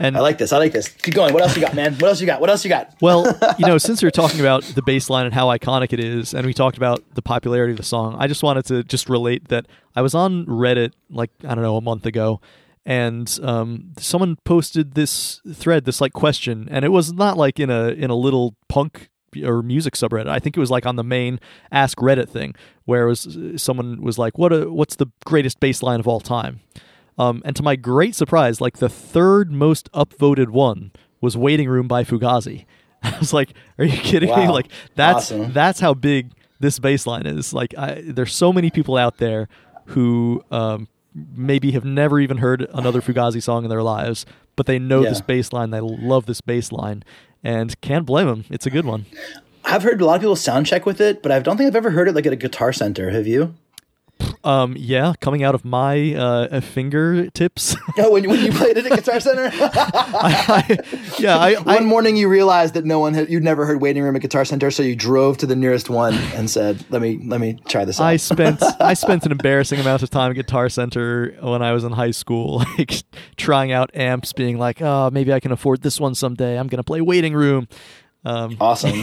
Speaker 1: And
Speaker 2: I like this. I like this. Keep going. What else you got, man? What else you got? What else you got?
Speaker 1: well, you know, since we're talking about the bass line and how iconic it is, and we talked about the popularity of the song, I just wanted to just relate that I was on Reddit like I don't know a month ago, and um, someone posted this thread, this like question, and it was not like in a in a little punk or music subreddit. I think it was like on the main Ask Reddit thing, where it was someone was like, "What a, what's the greatest bass line of all time?" Um, and to my great surprise, like the third most upvoted one was "Waiting Room" by Fugazi. I was like, "Are you kidding me?" Like that's
Speaker 2: Awesome.
Speaker 1: that's how big this baseline is. Like, I, there's so many people out there who um, maybe have never even heard another Fugazi song in their lives, but they know
Speaker 2: Yeah.
Speaker 1: this baseline. They love this baseline, and can't blame them. It's a good one.
Speaker 2: I've heard a lot of people sound check with it, but I don't think I've ever heard it like at a guitar center. Have you?
Speaker 1: Um, yeah, coming out of my uh, fingertips.
Speaker 2: Oh, when, when you played it at Guitar Center?
Speaker 1: I, yeah, I, I
Speaker 2: one morning you realized that no one had, you'd never heard Waiting Room at Guitar Center, so you drove to the nearest one and said, "Let me let me try this out."
Speaker 1: I spent I spent an embarrassing amount of time at Guitar Center when I was in high school, like trying out amps, being like, "Oh, maybe I can afford this one someday. I'm gonna play Waiting Room." Um,
Speaker 2: awesome,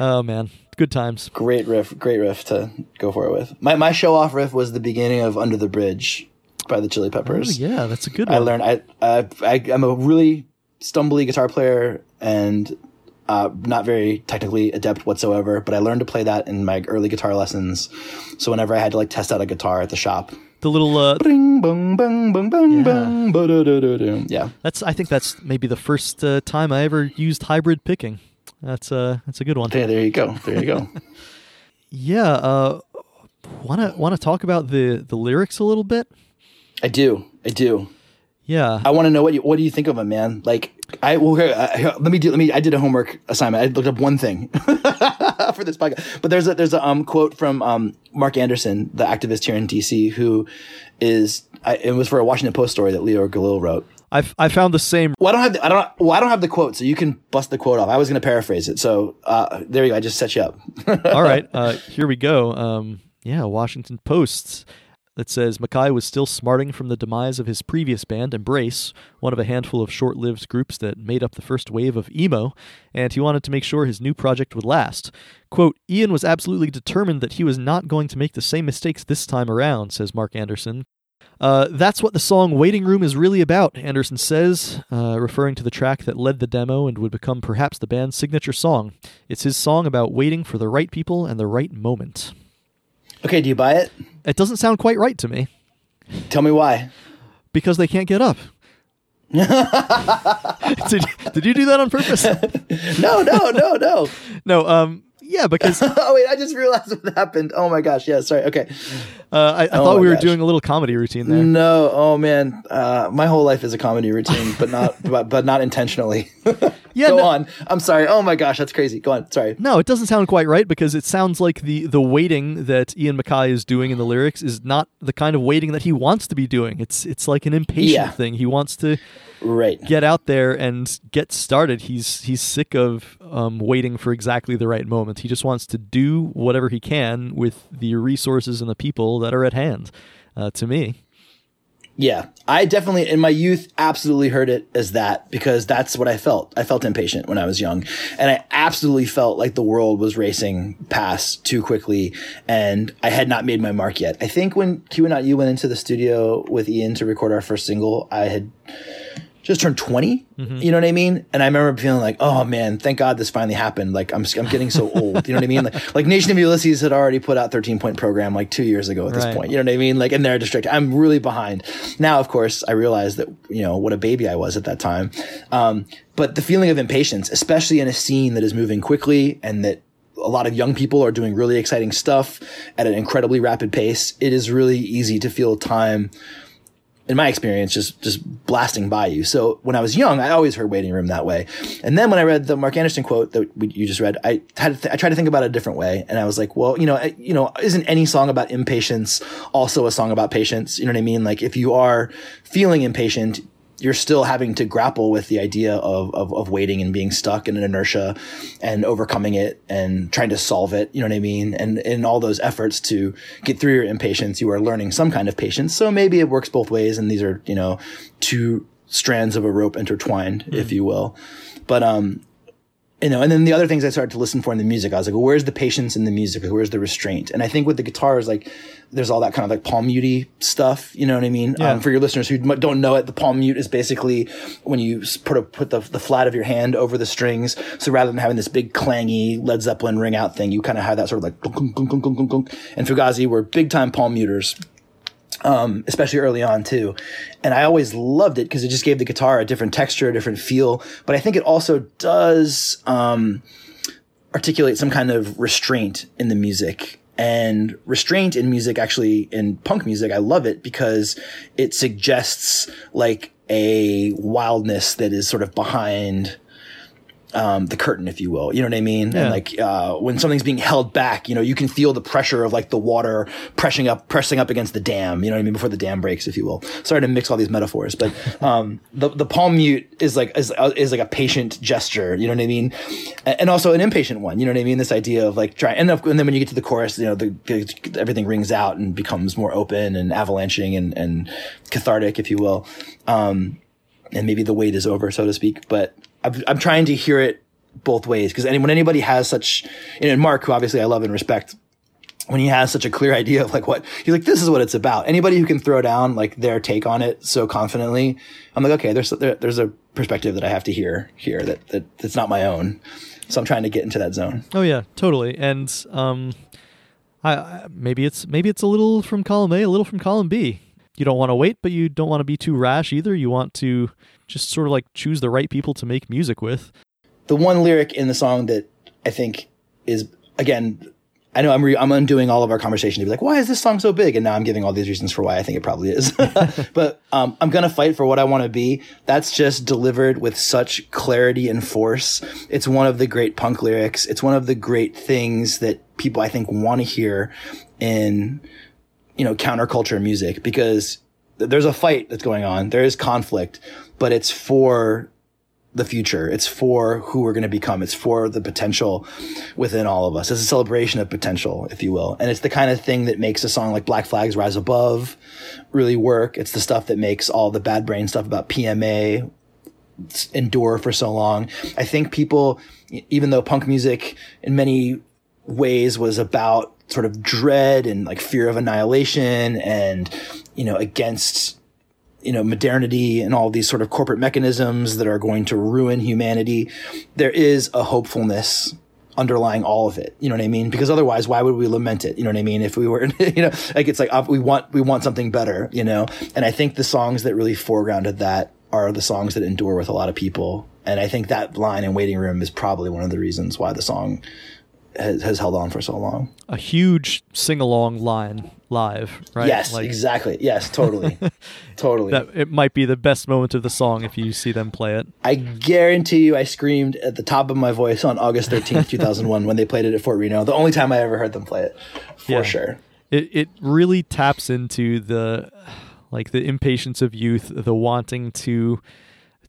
Speaker 1: oh man, good times.
Speaker 2: great riff, great riff to go for it with. My my show off riff was the beginning of Under the Bridge by the Chili
Speaker 1: Oh,
Speaker 2: Peppers.
Speaker 1: yeah, that's a good
Speaker 2: I
Speaker 1: one.
Speaker 2: learned I, I, I I'm a really stumbly guitar player and uh, not very technically adept whatsoever, but I learned to play that in my early guitar lessons. So whenever I had to like test out a guitar at the shop,
Speaker 1: the little uh,
Speaker 2: bing, bong, bong, bong, bong, bong, yeah,
Speaker 1: that's I think that's maybe the first uh, time I ever used hybrid picking. That's uh that's a good one.
Speaker 2: Okay, there you go, there you go.
Speaker 1: Yeah, uh, wanna wanna talk about the the lyrics a little bit?
Speaker 2: I do, I do.
Speaker 1: Yeah,
Speaker 2: I want to know what you what do you think of him, man? Like, I well, here, uh, here, let me do. Let me. I did a homework assignment. I looked up one thing for this podcast, but there's a there's a um, quote from um, Mark Andersen, the activist here in DC, who is. I, it was for a Washington Post story that Leo Galil wrote.
Speaker 1: I I found the same
Speaker 2: Well, I don't have the, I don't well I don't have the quote, so you can bust the quote off. I was going to paraphrase it, so uh, there you go. I just set you up.
Speaker 1: All right, uh, here we go. Um, yeah, Washington Post that says MacKaye was still smarting from the demise of his previous band, Embrace, one of a handful of short lived groups that made up the first wave of emo, and he wanted to make sure his new project would last. Quote, Ian was absolutely determined that he was not going to make the same mistakes this time around, says Mark Andersen. Uh, that's what the song Waiting Room is really about, Andersen says, uh, referring to the track that led the demo and would become perhaps the band's signature song. It's his song about waiting for the right people and the right moment.
Speaker 2: okay, do you buy it?
Speaker 1: It doesn't sound quite right to me
Speaker 2: Tell me why.
Speaker 1: because they can't get up. did, did you do that on purpose?
Speaker 2: No, no, no, no.
Speaker 1: No, um, yeah, because uh,
Speaker 2: oh wait, I just realized what happened. Oh my gosh, yeah, sorry. Okay.
Speaker 1: I, I
Speaker 2: Oh
Speaker 1: thought we were
Speaker 2: gosh.
Speaker 1: doing a little comedy routine there.
Speaker 2: No, oh man, uh, my whole life is a comedy routine, but not but, but not intentionally.
Speaker 1: Yeah,
Speaker 2: Go
Speaker 1: no-
Speaker 2: on. I'm sorry. Oh my gosh, that's crazy. Go on. Sorry.
Speaker 1: No, it doesn't sound quite right because it sounds like the the waiting that Ian MacKaye is doing in the lyrics is not the kind of waiting that he wants to be doing. It's it's like an impatient
Speaker 2: Yeah.
Speaker 1: thing. He wants to
Speaker 2: Right.
Speaker 1: get out there and get started. He's he's sick of um, waiting for exactly the right moment. He just wants to do whatever he can with the resources and the people that are at hand. Uh, to me,
Speaker 2: Yeah, I definitely in my youth absolutely heard it as that because that's what I felt. I felt impatient when I was young, and I absolutely felt like the world was racing past too quickly, and I had not made my mark yet. I think when Q and You went into the studio with Ian to record our first single, I had just turned 20 you know what i mean? And i remember feeling like oh man thank god this finally happened. Like i'm, I'm getting so old you know what i mean? Like, like nation of ulysses had already put out 13 point program like two years ago at this
Speaker 1: Right.
Speaker 2: point you know what i mean? Like in their district i'm really behind. Now of course i realize that you know what a baby i was at that time. Um, but the feeling of impatience especially in a scene that is moving quickly and that a lot of young people are doing really exciting stuff at an incredibly rapid pace it is really easy to feel time in my experience, just just blasting by you. So when I was young, I always heard waiting room that way. And then when I read the Mark Andersen quote that we, you just read, I had th- I tried to think about it a different way, and I was like, well, you know, I, you know, isn't any song about impatience also a song about patience? You know what I mean? Like if you are feeling impatient. You're still having to grapple with the idea of, of, of waiting and being stuck in an inertia and overcoming it and trying to solve it. You know what I mean? And in all those efforts to get through your impatience, you are learning some kind of patience. So maybe it works both ways. And these are, you know, two strands of a rope intertwined, if you will. But, um, you know, and then the other things I started to listen for in the music, I was like, well, where's the patience in the music? Where's the restraint? And I think with the guitars, like, there's all that kind of like palm muty stuff. You know what I mean?
Speaker 1: Yeah.
Speaker 2: Um, for your listeners who don't know it, the palm mute is basically when you put a, put the, the flat of your hand over the strings. So rather than having this big clangy Led Zeppelin ring out thing, you kind of have that sort of like and Fugazi were big time palm muters. Um, especially early on too. And I always loved it because it just gave the guitar a different texture, a different feel. But I think it also does um, articulate some kind of restraint in the music. And restraint in music, actually in punk music, I love it because it suggests like a wildness that is sort of behind um, the curtain, if you will. You know what I mean?
Speaker 1: Yeah.
Speaker 2: And like uh, when something's being held back, you know, you can feel the pressure of like the water pressing up, pressing up against the dam. You know what I mean? Before the dam breaks, if you will. Sorry to mix all these metaphors, but um, the the palm mute is like is, uh, is like a patient gesture. You know what I mean? And also an impatient one. You know what I mean? This idea of like trying, and, and then when you get to the chorus, you know, the, the everything rings out and becomes more open and avalanching and and cathartic, if you will. Um, and maybe the wait is over, so to speak. But I'm, I'm trying to hear it both ways because any, when anybody has such, and Mark, who obviously I love and respect, when he has such a clear idea of like what he's like, this is what it's about. Anybody who can throw down like their take on it so confidently, I'm like, okay, there's there, there's a perspective that I have to hear here that that that's not my own. So I'm trying to get into that zone.
Speaker 1: Oh yeah, totally. And um, I, I maybe it's maybe it's a little from column A, a little from column B. You don't want to wait, but you don't want to be too rash either. You want to just sort of like choose the right people to make music with.
Speaker 2: the one lyric in the song that I think is again, I know I'm re- I'm undoing all of our conversation to be like, why is this song so big? And now I'm giving all these reasons for why I think it probably is. but um, I'm gonna fight for what I want to be. That's just delivered with such clarity and force. It's one of the great punk lyrics. It's one of the great things that people I think want to hear in you know counterculture music because there's a fight that's going on. There is conflict, but it's for the future. It's for who we're going to become. It's for the potential within all of us. It's a celebration of potential, if you will. And it's the kind of thing that makes a song like Black Flags Rise Above really work. It's the stuff that makes all the bad brain stuff about PMA endure for so long. I think people, even though punk music in many ways was about sort of dread and like fear of annihilation and, you know, against you know, modernity and all these sort of corporate mechanisms that are going to ruin humanity, there is a hopefulness underlying all of it. You know what I mean? Because otherwise, why would we lament it? You know what I mean? If we were, you know, like it's like uh, we want we want something better. You know, and I think the songs that really foregrounded that are the songs that endure with a lot of people. And I think that line in Waiting Room is probably one of the reasons why the song has, has held on for so long.
Speaker 1: A huge sing along line live, right?
Speaker 2: Yes,
Speaker 1: Like,
Speaker 2: exactly. Yes, totally, totally.
Speaker 1: That it might be the best moment of the song if you see them play it.
Speaker 2: I guarantee you, I screamed at the top of my voice on August 13th, 2001, when they played it at Fort Reno. The only time I ever heard them play it, for
Speaker 1: Yeah.
Speaker 2: sure.
Speaker 1: It it really taps into the like the impatience of youth, the wanting to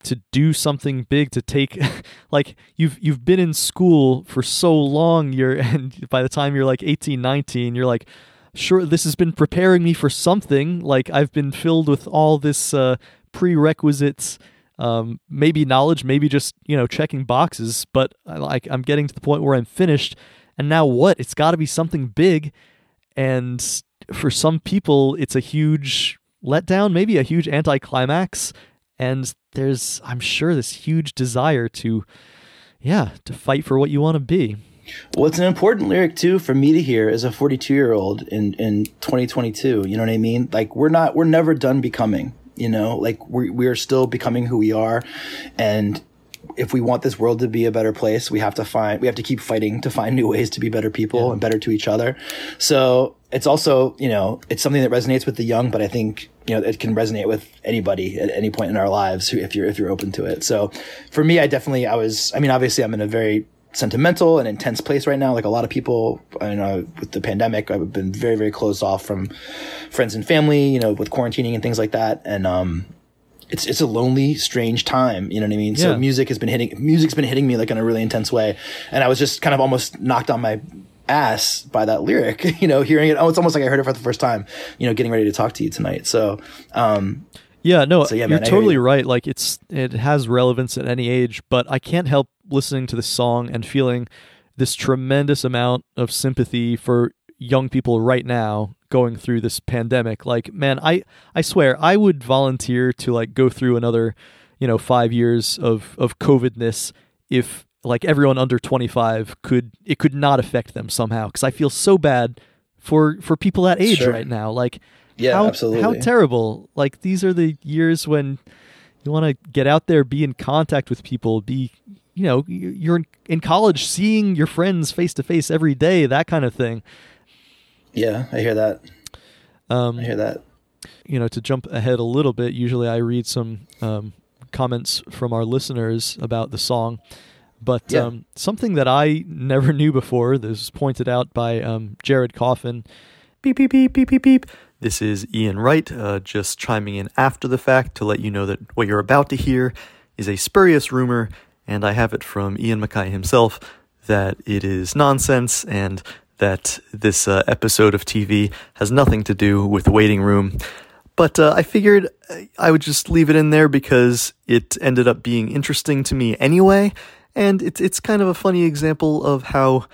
Speaker 1: to do something big to take like you've you've been in school for so long you're and by the time you're like 18 19 you're like sure this has been preparing me for something. Like I've been filled with all this uh prerequisites um maybe knowledge maybe just you know checking boxes but I like I'm getting to the point where I'm finished and now what? It's got to be something big and for some people it's a huge letdown maybe a huge anticlimax and there's i'm sure this huge desire to yeah to fight for what you want to be
Speaker 2: Well, it's an important lyric too for me to hear as a 42 year old in in 2022. You know what I mean? Like we're not we're never done becoming. You know, like we we are still becoming who we are, and if we want this world to be a better place, we have to find we have to keep fighting to find new ways to be better people and better to each other. So it's also you know it's something that resonates with the young, but I think you know it can resonate with anybody at any point in our lives who, if you're if you're open to it. So for me, I definitely I was I mean obviously I'm in a very sentimental and intense place right now. Like a lot of people, I know with the pandemic, I've been very, very closed off from friends and family, you know, with quarantining and things like that. And, um, it's, it's a lonely, strange time. You know what I mean? So music has been hitting, music's been hitting me like in a really intense way. And I was just kind of almost knocked on my ass by that lyric, you know, hearing it. Oh, it's almost like I heard it for the first time, you know, getting ready to talk to you tonight. So, um,
Speaker 1: yeah no
Speaker 2: So, yeah, man,
Speaker 1: you're
Speaker 2: man, I hear
Speaker 1: totally
Speaker 2: you.
Speaker 1: right like it's it has relevance at any age but i can't help listening to the song and feeling this tremendous amount of sympathy for young people right now going through this pandemic like man i i swear i would volunteer to like go through another you know 5 years of of covidness if like everyone under 25 could it could not affect them somehow cuz i feel so bad for for people that age
Speaker 2: Sure.
Speaker 1: right now like
Speaker 2: Yeah,
Speaker 1: how,
Speaker 2: absolutely.
Speaker 1: How terrible! Like these are the years when you want to get out there, be in contact with people, be you know you're in, in college, seeing your friends face to face every day, that kind of thing.
Speaker 2: Yeah, I hear that.
Speaker 1: Um,
Speaker 2: I hear that.
Speaker 1: You know, to jump ahead a little bit, usually I read some um, comments from our listeners about the song. But
Speaker 2: Yeah.
Speaker 1: um, something that I never knew before, this was pointed out by um, Jared Coffin. Beep, beep, beep, beep, beep, beep. This is Ian Wright, uh, just chiming in after the fact to let you know that what you're about to hear is a spurious rumor, and I have it from Ian MacKaye himself that it is nonsense and that this uh, episode of TV has nothing to do with waiting room. But uh, I figured I would just leave it in there because it ended up being interesting to me anyway, and it's it's kind of a funny example of how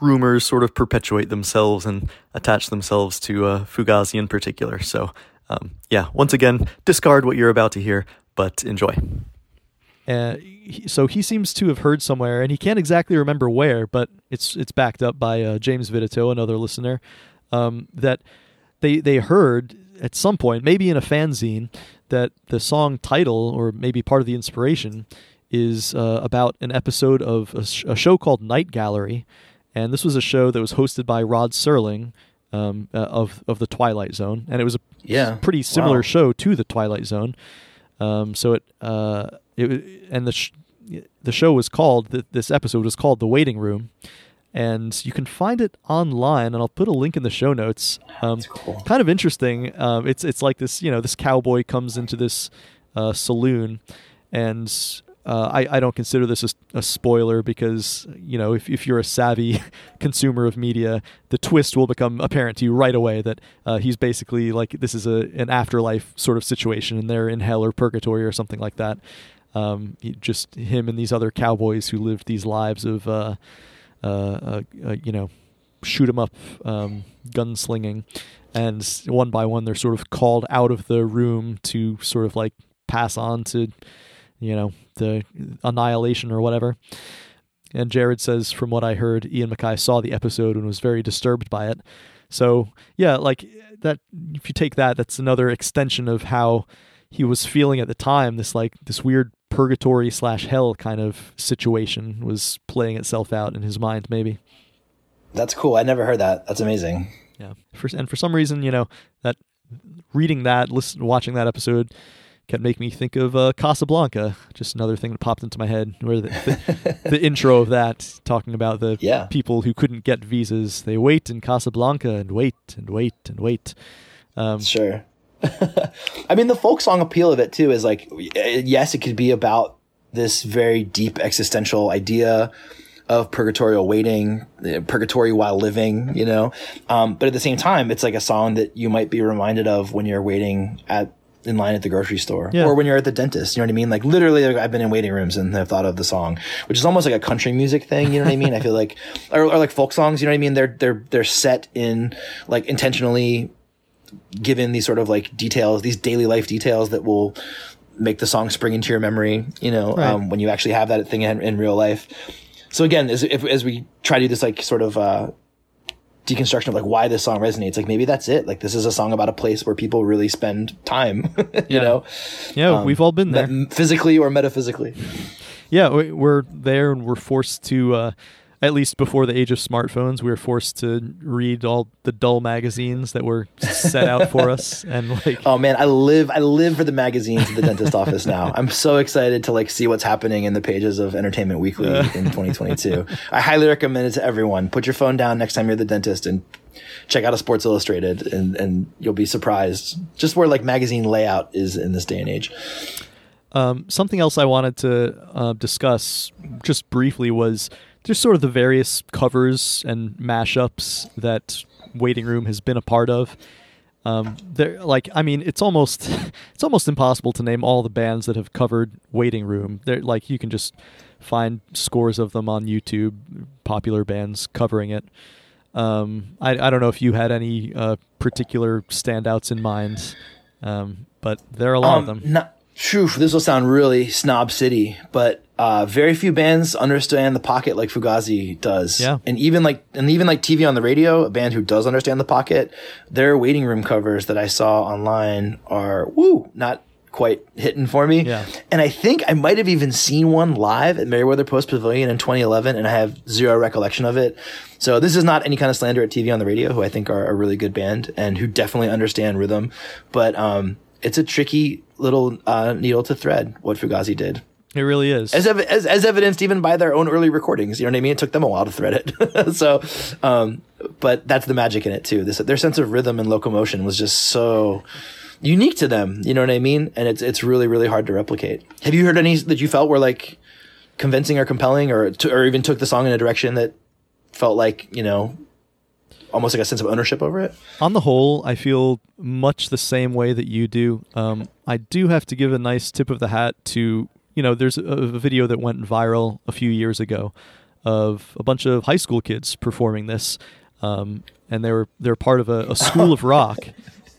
Speaker 1: rumors sort of perpetuate themselves and attach themselves to uh, Fugazi in particular. So, um, yeah, once again, discard what you're about to hear, but enjoy. Uh, so he seems to have heard somewhere, and he can't exactly remember where, but it's it's backed up by uh, James Vidito, another listener, um, that they they heard at some point, maybe in a fanzine, that the song title or maybe part of the inspiration is uh, about an episode of a, sh- a show called Night Gallery, and this was a show that was hosted by Rod Serling um, uh, of of the Twilight Zone, and it was a
Speaker 2: Yeah.
Speaker 1: pretty similar
Speaker 2: Wow.
Speaker 1: show to the Twilight Zone. Um, so it uh, it and the sh- the show was called th- this episode was called The Waiting Room, and you can find it online. And I'll put a link in the show notes. Um,
Speaker 2: That's cool.
Speaker 1: Kind of interesting. Um, it's it's like this you know this cowboy comes into this uh, saloon, and uh, I, I don't consider this a, a spoiler because you know if, if you're a savvy consumer of media, the twist will become apparent to you right away that uh, he's basically like this is a an afterlife sort of situation and they're in hell or purgatory or something like that. Um, just him and these other cowboys who lived these lives of uh, uh, uh, uh, you know shoot 'em up um, gunslinging, and one by one they're sort of called out of the room to sort of like pass on to you know the annihilation or whatever. And Jared says, from what I heard, Ian MacKaye saw the episode and was very disturbed by it. So yeah, like that. If you take that, that's another extension of how he was feeling at the time. This like this weird purgatory slash hell kind of situation was playing itself out in his mind, maybe.
Speaker 2: That's cool. I never heard that. That's amazing.
Speaker 1: Yeah. For, and for some reason, you know, that reading that, listen, watching that episode kept making me think of uh, Casablanca. Just another thing that popped into my head. Where the, the, the intro of that, talking about the
Speaker 2: Yeah.
Speaker 1: people who couldn't get visas, they wait in Casablanca and wait and wait and wait. Um,
Speaker 2: Sure. I mean, the folk song appeal of it too is like, yes, it could be about this very deep existential idea of purgatorial waiting, uh, purgatory while living, you know. Um, but at the same time, it's like a song that you might be reminded of when you're waiting at in line at the grocery store
Speaker 1: Yeah.
Speaker 2: or when you're at the dentist. You know what I mean? Like literally, like, I've been in waiting rooms and have thought of the song, which is almost like a country music thing. You know what I mean? I feel like, or, or like folk songs. You know what I mean? They're they're they're set in like intentionally given these sort of like details, these daily life details that will make the song spring into your memory, you know,
Speaker 1: Right.
Speaker 2: um, when you actually have that thing in, in real life. So again, as, if, as we try to do this like sort of, uh, deconstruction of like why this song resonates, like maybe that's it. Like this is a song about a place where people really spend time, you
Speaker 1: Yeah.
Speaker 2: know,
Speaker 1: yeah,
Speaker 2: um,
Speaker 1: we've all been there.
Speaker 2: physically or metaphysically.
Speaker 1: Yeah, we- we're there and we're forced to, uh, at least before the age of smartphones, we were forced to read all the dull magazines that were set out for us. And like,
Speaker 2: Oh man, I live I live for the magazines at the dentist office now. I'm so excited to like see what's happening in the pages of Entertainment Weekly in 2022. I highly recommend it to everyone. Put your phone down next time you're at the dentist and check out a Sports Illustrated and and you'll be surprised just where like magazine layout is in this day and age.
Speaker 1: Um, something else I wanted to uh, discuss just briefly was just sort of the various covers and mashups that Waiting Room has been a part of. Um, there, like, I mean, it's almost it's almost impossible to name all the bands that have covered Waiting Room. They're like you can just find scores of them on YouTube, popular bands covering it. Um, I I don't know if you had any uh, particular standouts in mind, um, but there are a lot of
Speaker 2: Um,
Speaker 1: them.
Speaker 2: Not, phew, this will sound really snob city, but Uh, very few bands understand the pocket like Fugazi does.
Speaker 1: Yeah.
Speaker 2: And even like and even like TV on the radio, a band who does understand the pocket, their waiting room covers that I saw online are woo, not quite hitting for me.
Speaker 1: Yeah.
Speaker 2: And I think I might have even seen one live at Merriweather Post Pavilion in 2011, and I have zero recollection of it. So this is not any kind of slander at TV on the radio, who I think are a really good band and who definitely understand rhythm. But um, it's a tricky little uh, needle to thread what Fugazi did.
Speaker 1: It really is.
Speaker 2: As, ev- as, as evidenced even by their own early recordings, you know what I mean? It took them a while to thread it. so, um, but that's the magic in it too. This, their sense of rhythm and locomotion was just so unique to them. You know what I mean? And it's it's really really hard to replicate. Have you heard any that you felt were like convincing or compelling, or to, or even took the song in a direction that felt like you know almost like a sense of ownership over it?
Speaker 1: On the whole, I feel much the same way that you do. Um, I do have to give a nice tip of the hat to you know. There's a, a video that went viral a few years ago of a bunch of high school kids performing this, um, and they were they're part of a, a school of rock.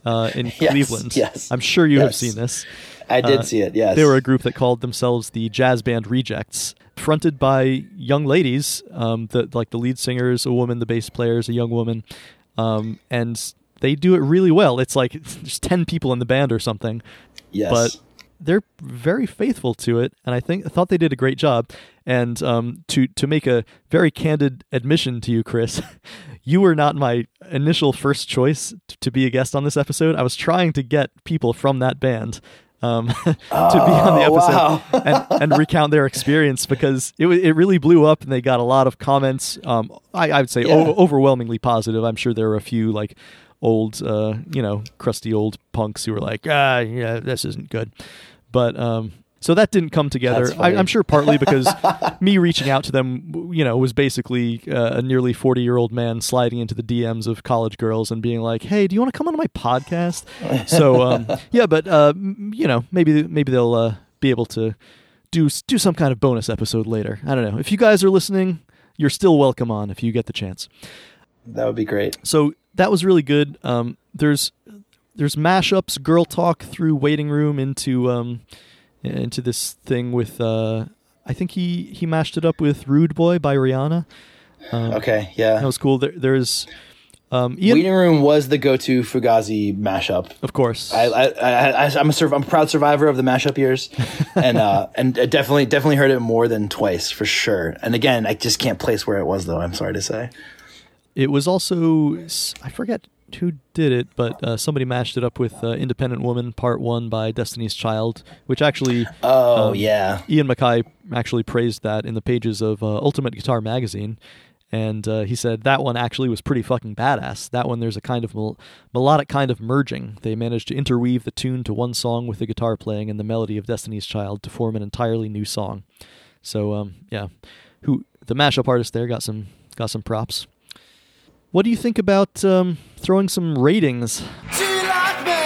Speaker 1: Uh, in
Speaker 2: Yes,
Speaker 1: Cleveland,
Speaker 2: yes,
Speaker 1: I'm sure you have seen this.
Speaker 2: I did
Speaker 1: Uh,
Speaker 2: see it. Yes,
Speaker 1: They were a group that called themselves the Jazz Band Rejects, fronted by young ladies. Um, the like the lead singer is a woman, the bass player is a young woman, um, and they do it really well. It's like there's ten people in the band or something,
Speaker 2: yes.
Speaker 1: but they're very faithful to it, and I think I thought they did a great job. And um, to to make a very candid admission to you, Chris, you were not my initial first choice t- to be a guest on this episode. I was trying to get people from that band. Um, to be on the
Speaker 2: Oh,
Speaker 1: episode
Speaker 2: wow.
Speaker 1: and, and recount their experience because it it really blew up and they got a lot of comments. Um, I, I would say
Speaker 2: Yeah.
Speaker 1: o- overwhelmingly positive. I'm sure there were a few like old, uh, you know, crusty old punks who were like, ah, yeah, this isn't good. But um, so that didn't come together. I, i'm sure partly because me reaching out to them, you know, was basically uh, a nearly 40 year old man sliding into the DMs of college girls and being like, "Hey, do you want to come on my podcast?" so um, yeah, but uh, you know, maybe maybe they'll uh, be able to do do some kind of bonus episode later. I don't know. If you guys are listening, you're still welcome on if you get the chance.
Speaker 2: that would be great.
Speaker 1: So that was really good. Um, there's there's mashups, girl talk threw waiting room into um, into this thing with uh, I think he he mashed it up with Rude Boy by Rihanna. Um,
Speaker 2: Okay, yeah.
Speaker 1: that was cool. There, there's um, Ian,
Speaker 2: Waiting Room was the go-to Fugazi mashup.
Speaker 1: of course.
Speaker 2: I, I, I, I- I'm a, I'm a proud survivor of the mashup years, and uh, and I definitely, definitely heard it more than twice for sure. And again, I just can't place where it was though. I'm sorry to say.
Speaker 1: It was also I forget who did it, but uh, somebody mashed it up with uh, "Independent Woman" Part One by Destiny's Child, which actually
Speaker 2: Oh
Speaker 1: Um,
Speaker 2: yeah,
Speaker 1: Ian MacKaye actually praised that in the pages of uh, Ultimate Guitar magazine, and uh, he said that one actually was pretty fucking badass. That one there's a kind of mel- melodic kind of merging. They managed to interweave the tune to one song with the guitar playing and the melody of Destiny's Child to form an entirely new song. So um, yeah, who the mashup artist there got some got some props. What do you think about um, throwing some ratings
Speaker 3: Do you like me?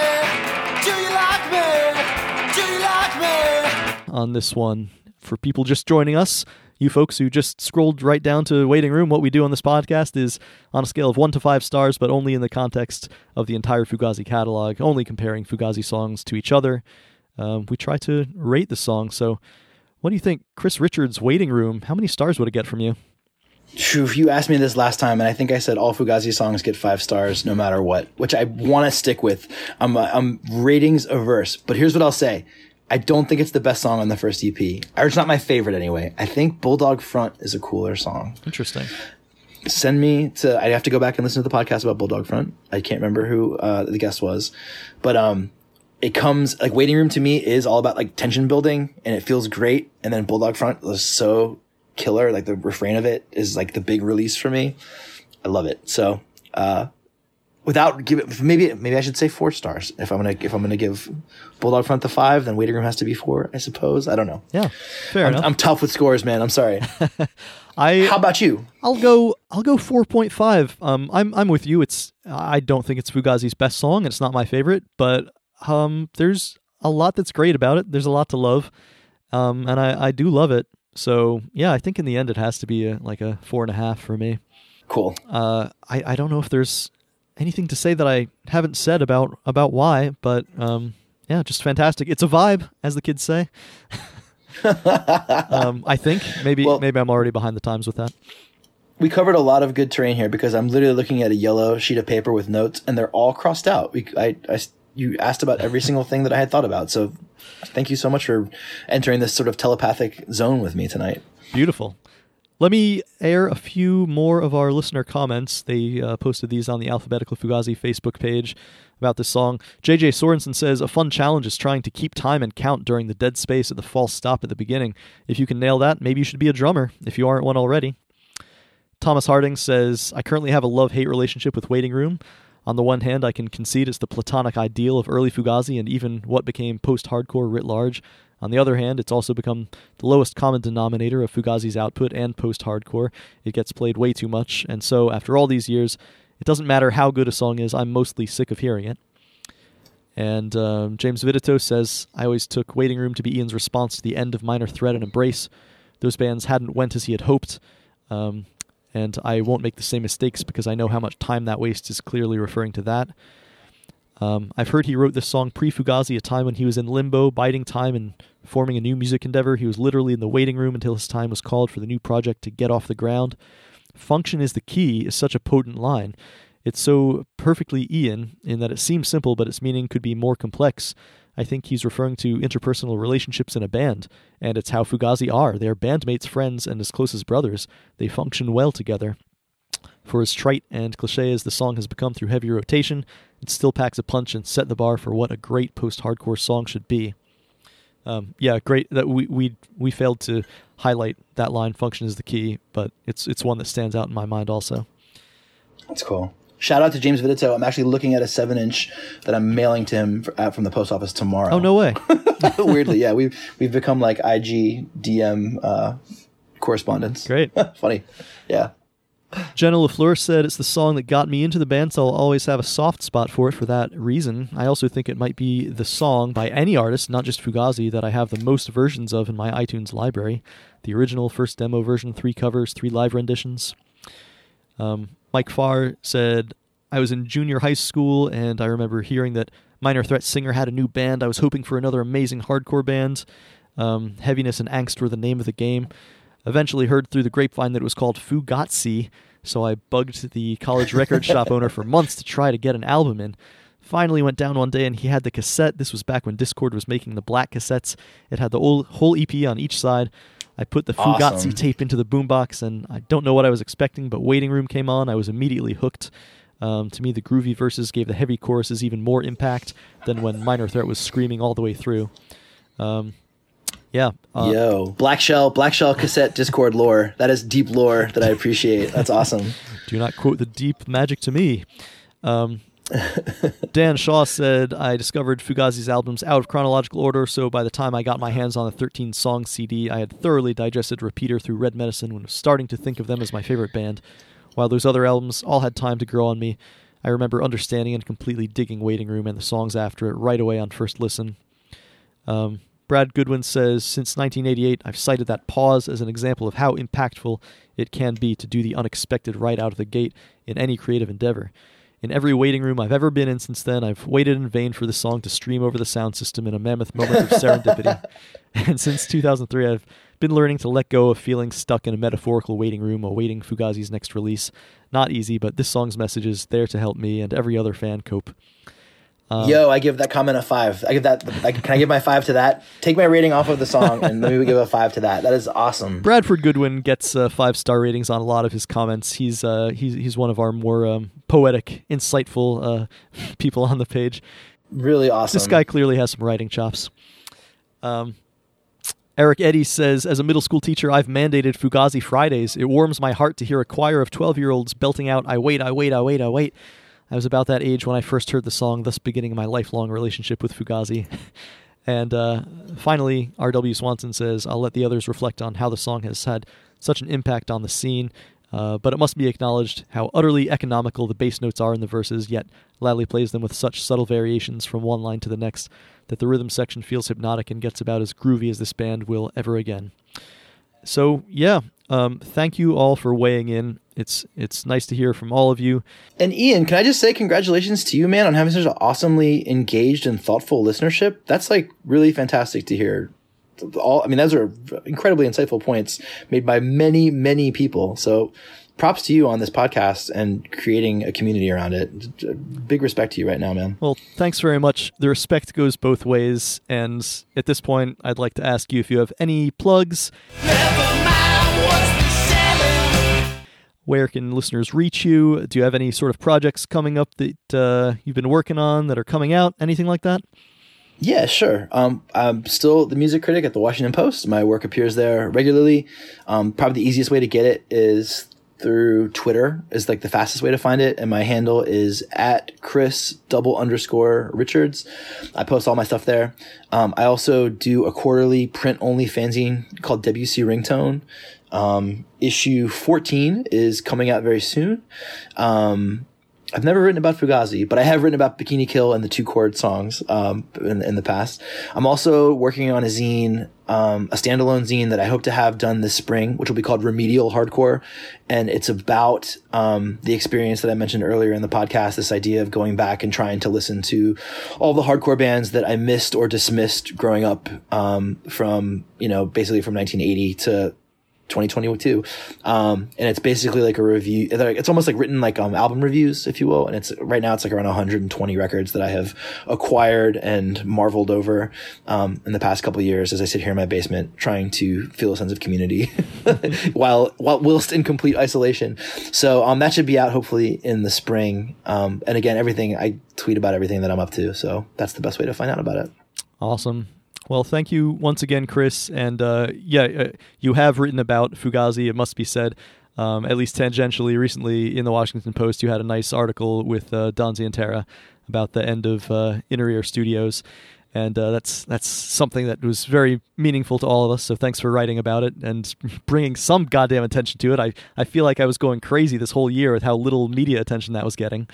Speaker 3: Do you like me? Do you like me?
Speaker 1: on this one for people just joining us. You folks who just scrolled right down to waiting room, what we do on this podcast is on a scale of one to five stars, but only in the context of the entire Fugazi catalog, only comparing Fugazi songs to each other. Um, we try to rate the song. So, what do you think, Chris Richards' Waiting Room? How many stars would it get from you?
Speaker 2: Phew, you asked me this last time, and I think I said all Fugazi songs get five stars no matter what, which I want to stick with. I'm uh, I'm ratings averse, but here's what I'll say. I don't think it's the best song on the first EP, or it's not my favorite anyway. I think Bulldog Front is a cooler song.
Speaker 1: Interesting.
Speaker 2: send me to i have to go back and listen to the podcast about bulldog front i can't remember who uh, the guest was but um it comes like waiting room to me is all about like tension building and it feels great and then bulldog front was so killer like the refrain of it is like the big release for me i love it so uh without giving maybe maybe i should say four stars if i'm gonna if i'm gonna give bulldog front the five then waiting room has to be four i suppose i don't know
Speaker 1: Yeah, fair
Speaker 2: I'm,
Speaker 1: enough.
Speaker 2: I'm tough with scores man i'm sorry
Speaker 1: I
Speaker 2: how about you
Speaker 1: I'll go. I'll go four point five. Um, I'm I'm with you. It's I don't think it's Fugazi's best song. and It's not my favorite, but um, there's a lot that's great about it. There's a lot to love, um, and I I do love it. So yeah, I think in the end it has to be a, like a four and a half for me.
Speaker 2: cool
Speaker 1: Uh, I I don't know if there's anything to say that I haven't said about about why, but um, yeah, just fantastic. It's a vibe, as the kids say. um, I think maybe
Speaker 2: Well-
Speaker 1: maybe I'm already behind the times with that.
Speaker 2: We covered a lot of good terrain here because I'm literally looking at a yellow sheet of paper with notes, and they're all crossed out. We, I, I, you asked about every single thing that I had thought about. So, thank you so much for entering this sort of telepathic zone with me tonight.
Speaker 1: Beautiful. Let me air a few more of our listener comments. They uh, posted these on the Alphabetical Fugazi Facebook page about this song. JJ Sorensen says a fun challenge is trying to keep time and count during the dead space at the false stop at the beginning. If you can nail that, maybe you should be a drummer if you aren't one already. Thomas Harding says, I currently have a love hate relationship with Waiting Room. On the one hand, I can concede it's the platonic ideal of early Fugazi and even what became post hardcore writ large. On the other hand, it's also become the lowest common denominator of Fugazi's output and post hardcore. It gets played way too much, and so after all these years, it doesn't matter how good a song is, I'm mostly sick of hearing it. And um, James Vidito says, I always took Waiting Room to be Ian's response to the end of Minor Threat and Embrace. Those bands hadn't went as he had hoped. Um, and I won't make the same mistakes because I know how much time that waste is clearly referring to that. Um, I've heard he wrote this song pre Fugazi, a time when he was in limbo, biding time and forming a new music endeavor. He was literally in the waiting room until his time was called for the new project to get off the ground. Function is the key is such a potent line. It's so perfectly Ian in that it seems simple, but its meaning could be more complex. I think he's referring to interpersonal relationships in a band, and it's how Fugazi are. They are bandmates, friends, and as close as brothers. They function well together. For as trite and cliche as the song has become through heavy rotation, it still packs a punch and set the bar for what a great post-hardcore song should be. Um, yeah, great that we we we failed to highlight that line. Function is the key, but it's it's one that stands out in my mind also.
Speaker 2: That's cool. Shout out to James Vidito. I'm actually looking at a seven inch that I'm mailing to him for, uh, from the post office tomorrow.
Speaker 1: Oh no way!
Speaker 2: Weirdly, yeah, we've we've become like IG DM uh, correspondents.
Speaker 1: Great.
Speaker 2: Funny. Yeah.
Speaker 1: Jenna LaFleur said it's the song that got me into the band, so I'll always have a soft spot for it for that reason. I also think it might be the song by any artist, not just Fugazi, that I have the most versions of in my iTunes library. The original, first demo version, three covers, three live renditions. Um, Mike Farr said, I was in junior high school and I remember hearing that Minor Threat singer had a new band. I was hoping for another amazing hardcore band. Um, heaviness and angst were the name of the game. Eventually heard through the grapevine that it was called Fugazi, so I bugged the college record shop owner for months to try to get an album in. Finally went down one day and he had the cassette. This was back when Dischord was making the black cassettes. It had the whole, whole EP on each side. I put the Fugazi
Speaker 2: Awesome.
Speaker 1: tape into the boombox and I don't know what I was expecting, but Waiting Room came on. I was immediately hooked. Um, to me, the groovy verses gave the heavy choruses even more impact than when Minor Threat was screaming all the way through. Um, yeah. Uh,
Speaker 2: Yo, Black Shell, Black Shell cassette Dischord lore. That is deep lore that I appreciate. That's awesome.
Speaker 1: Do not quote the deep magic to me. Um, Dan Shaw said, I discovered Fugazi's albums out of chronological order, so by the time I got my hands on the 13 song CD, I had thoroughly digested Repeater through Red Medicine when I was starting to think of them as my favorite band. While those other albums all had time to grow on me, I remember understanding and completely digging Waiting Room and the songs after it right away on first listen. Um, Brad Goodwin says, Since 1988, I've cited that pause as an example of how impactful it can be to do the unexpected right out of the gate in any creative endeavor. In every waiting room I've ever been in since then, I've waited in vain for the song to stream over the sound system in a mammoth moment of serendipity. And since 2003, I've been learning to let go of feeling stuck in a metaphorical waiting room awaiting Fugazi's next release. Not easy, but this song's message is there to help me and every other fan cope. Um,
Speaker 2: Yo, I give that comment a five. I give that. I, can I give my five to that? Take my rating off of the song and let me give a five to that. That is awesome.
Speaker 1: Bradford Goodwin gets uh, five star ratings on a lot of his comments. He's uh, he's he's one of our more um, poetic, insightful uh, people on the page.
Speaker 2: Really awesome.
Speaker 1: This guy clearly has some writing chops. Um, Eric Eddy says, as a middle school teacher, I've mandated Fugazi Fridays. It warms my heart to hear a choir of 12 year olds belting out, I wait, I wait, I wait, I wait. I was about that age when I first heard the song, thus beginning my lifelong relationship with Fugazi. and uh, finally, R.W. Swanson says, I'll let the others reflect on how the song has had such an impact on the scene. Uh, but it must be acknowledged how utterly economical the bass notes are in the verses, yet Lally plays them with such subtle variations from one line to the next that the rhythm section feels hypnotic and gets about as groovy as this band will ever again. So yeah, um, thank you all for weighing in. It's it's nice to hear from all of you.
Speaker 2: And Ian, can I just say congratulations to you, man, on having such an awesomely engaged and thoughtful listenership? That's like really fantastic to hear. all. I mean, those are incredibly insightful points made by many, many people. So, props to you on this podcast and creating a community around it. Big respect to you right now, man.
Speaker 1: Well, thanks very much. The respect goes both ways. And at this point, I'd like to ask you if you have any plugs.
Speaker 3: Never
Speaker 1: Where can listeners reach you? Do you have any sort of projects coming up that uh, you've been working on that are coming out? Anything like that?
Speaker 2: Yeah, sure. Um, I'm still the music critic at the Washington Post. My work appears there regularly. Um, probably the easiest way to get it is through Twitter is like the fastest way to find it. And my handle is at Chris double underscore Richards. I post all my stuff there. Um, I also do a quarterly print only fanzine called WC Ringtone. Um, issue 14 is coming out very soon. Um, I've never written about Fugazi, but I have written about Bikini Kill and the two chord songs um, in, in the past. I'm also working on a zine, um, a standalone zine that I hope to have done this spring, which will be called Remedial Hardcore, and it's about um, the experience that I mentioned earlier in the podcast. This idea of going back and trying to listen to all the hardcore bands that I missed or dismissed growing up um, from you know basically from 1980 to 2022 um and it's basically like a review it's almost like written like um album reviews if you will. And it's right now it's like around 120 records that i have acquired and marveled over um in the past couple years as i sit here in my basement trying to feel a sense of community while while whilst in complete isolation. So um that should be out hopefully in the spring. Um and again everything i tweet about everything that i'm up to. So that's the best way to find out about it.
Speaker 1: Awesome. Well, thank you once again, Chris. And uh, yeah, uh, you have written about Fugazi, it must be said. Um, at least tangentially, recently in the Washington Post, you had a nice article with uh, Don Zientara about the end of uh, Inner Ear Studios, and uh, that's that's something that was very meaningful to all of us. So thanks for writing about it and bringing some goddamn attention to it. I I feel like I was going crazy this whole year with how little media attention that was getting.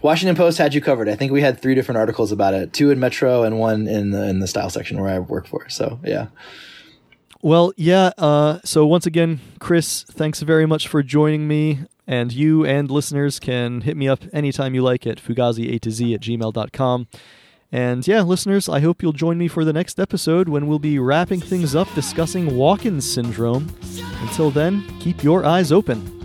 Speaker 2: Washington Post had you covered. I think we had three different articles about it, two in Metro and one in the in the style section where I work for. So yeah.
Speaker 1: Well, yeah. Uh, so once again, Chris, thanks very much for joining me. And you and listeners can hit me up anytime you like at fugazi a to z at gmail.com. And yeah, listeners, I hope you'll join me for the next episode when we'll be wrapping things up discussing Walken's syndrome. Until then, keep your eyes open.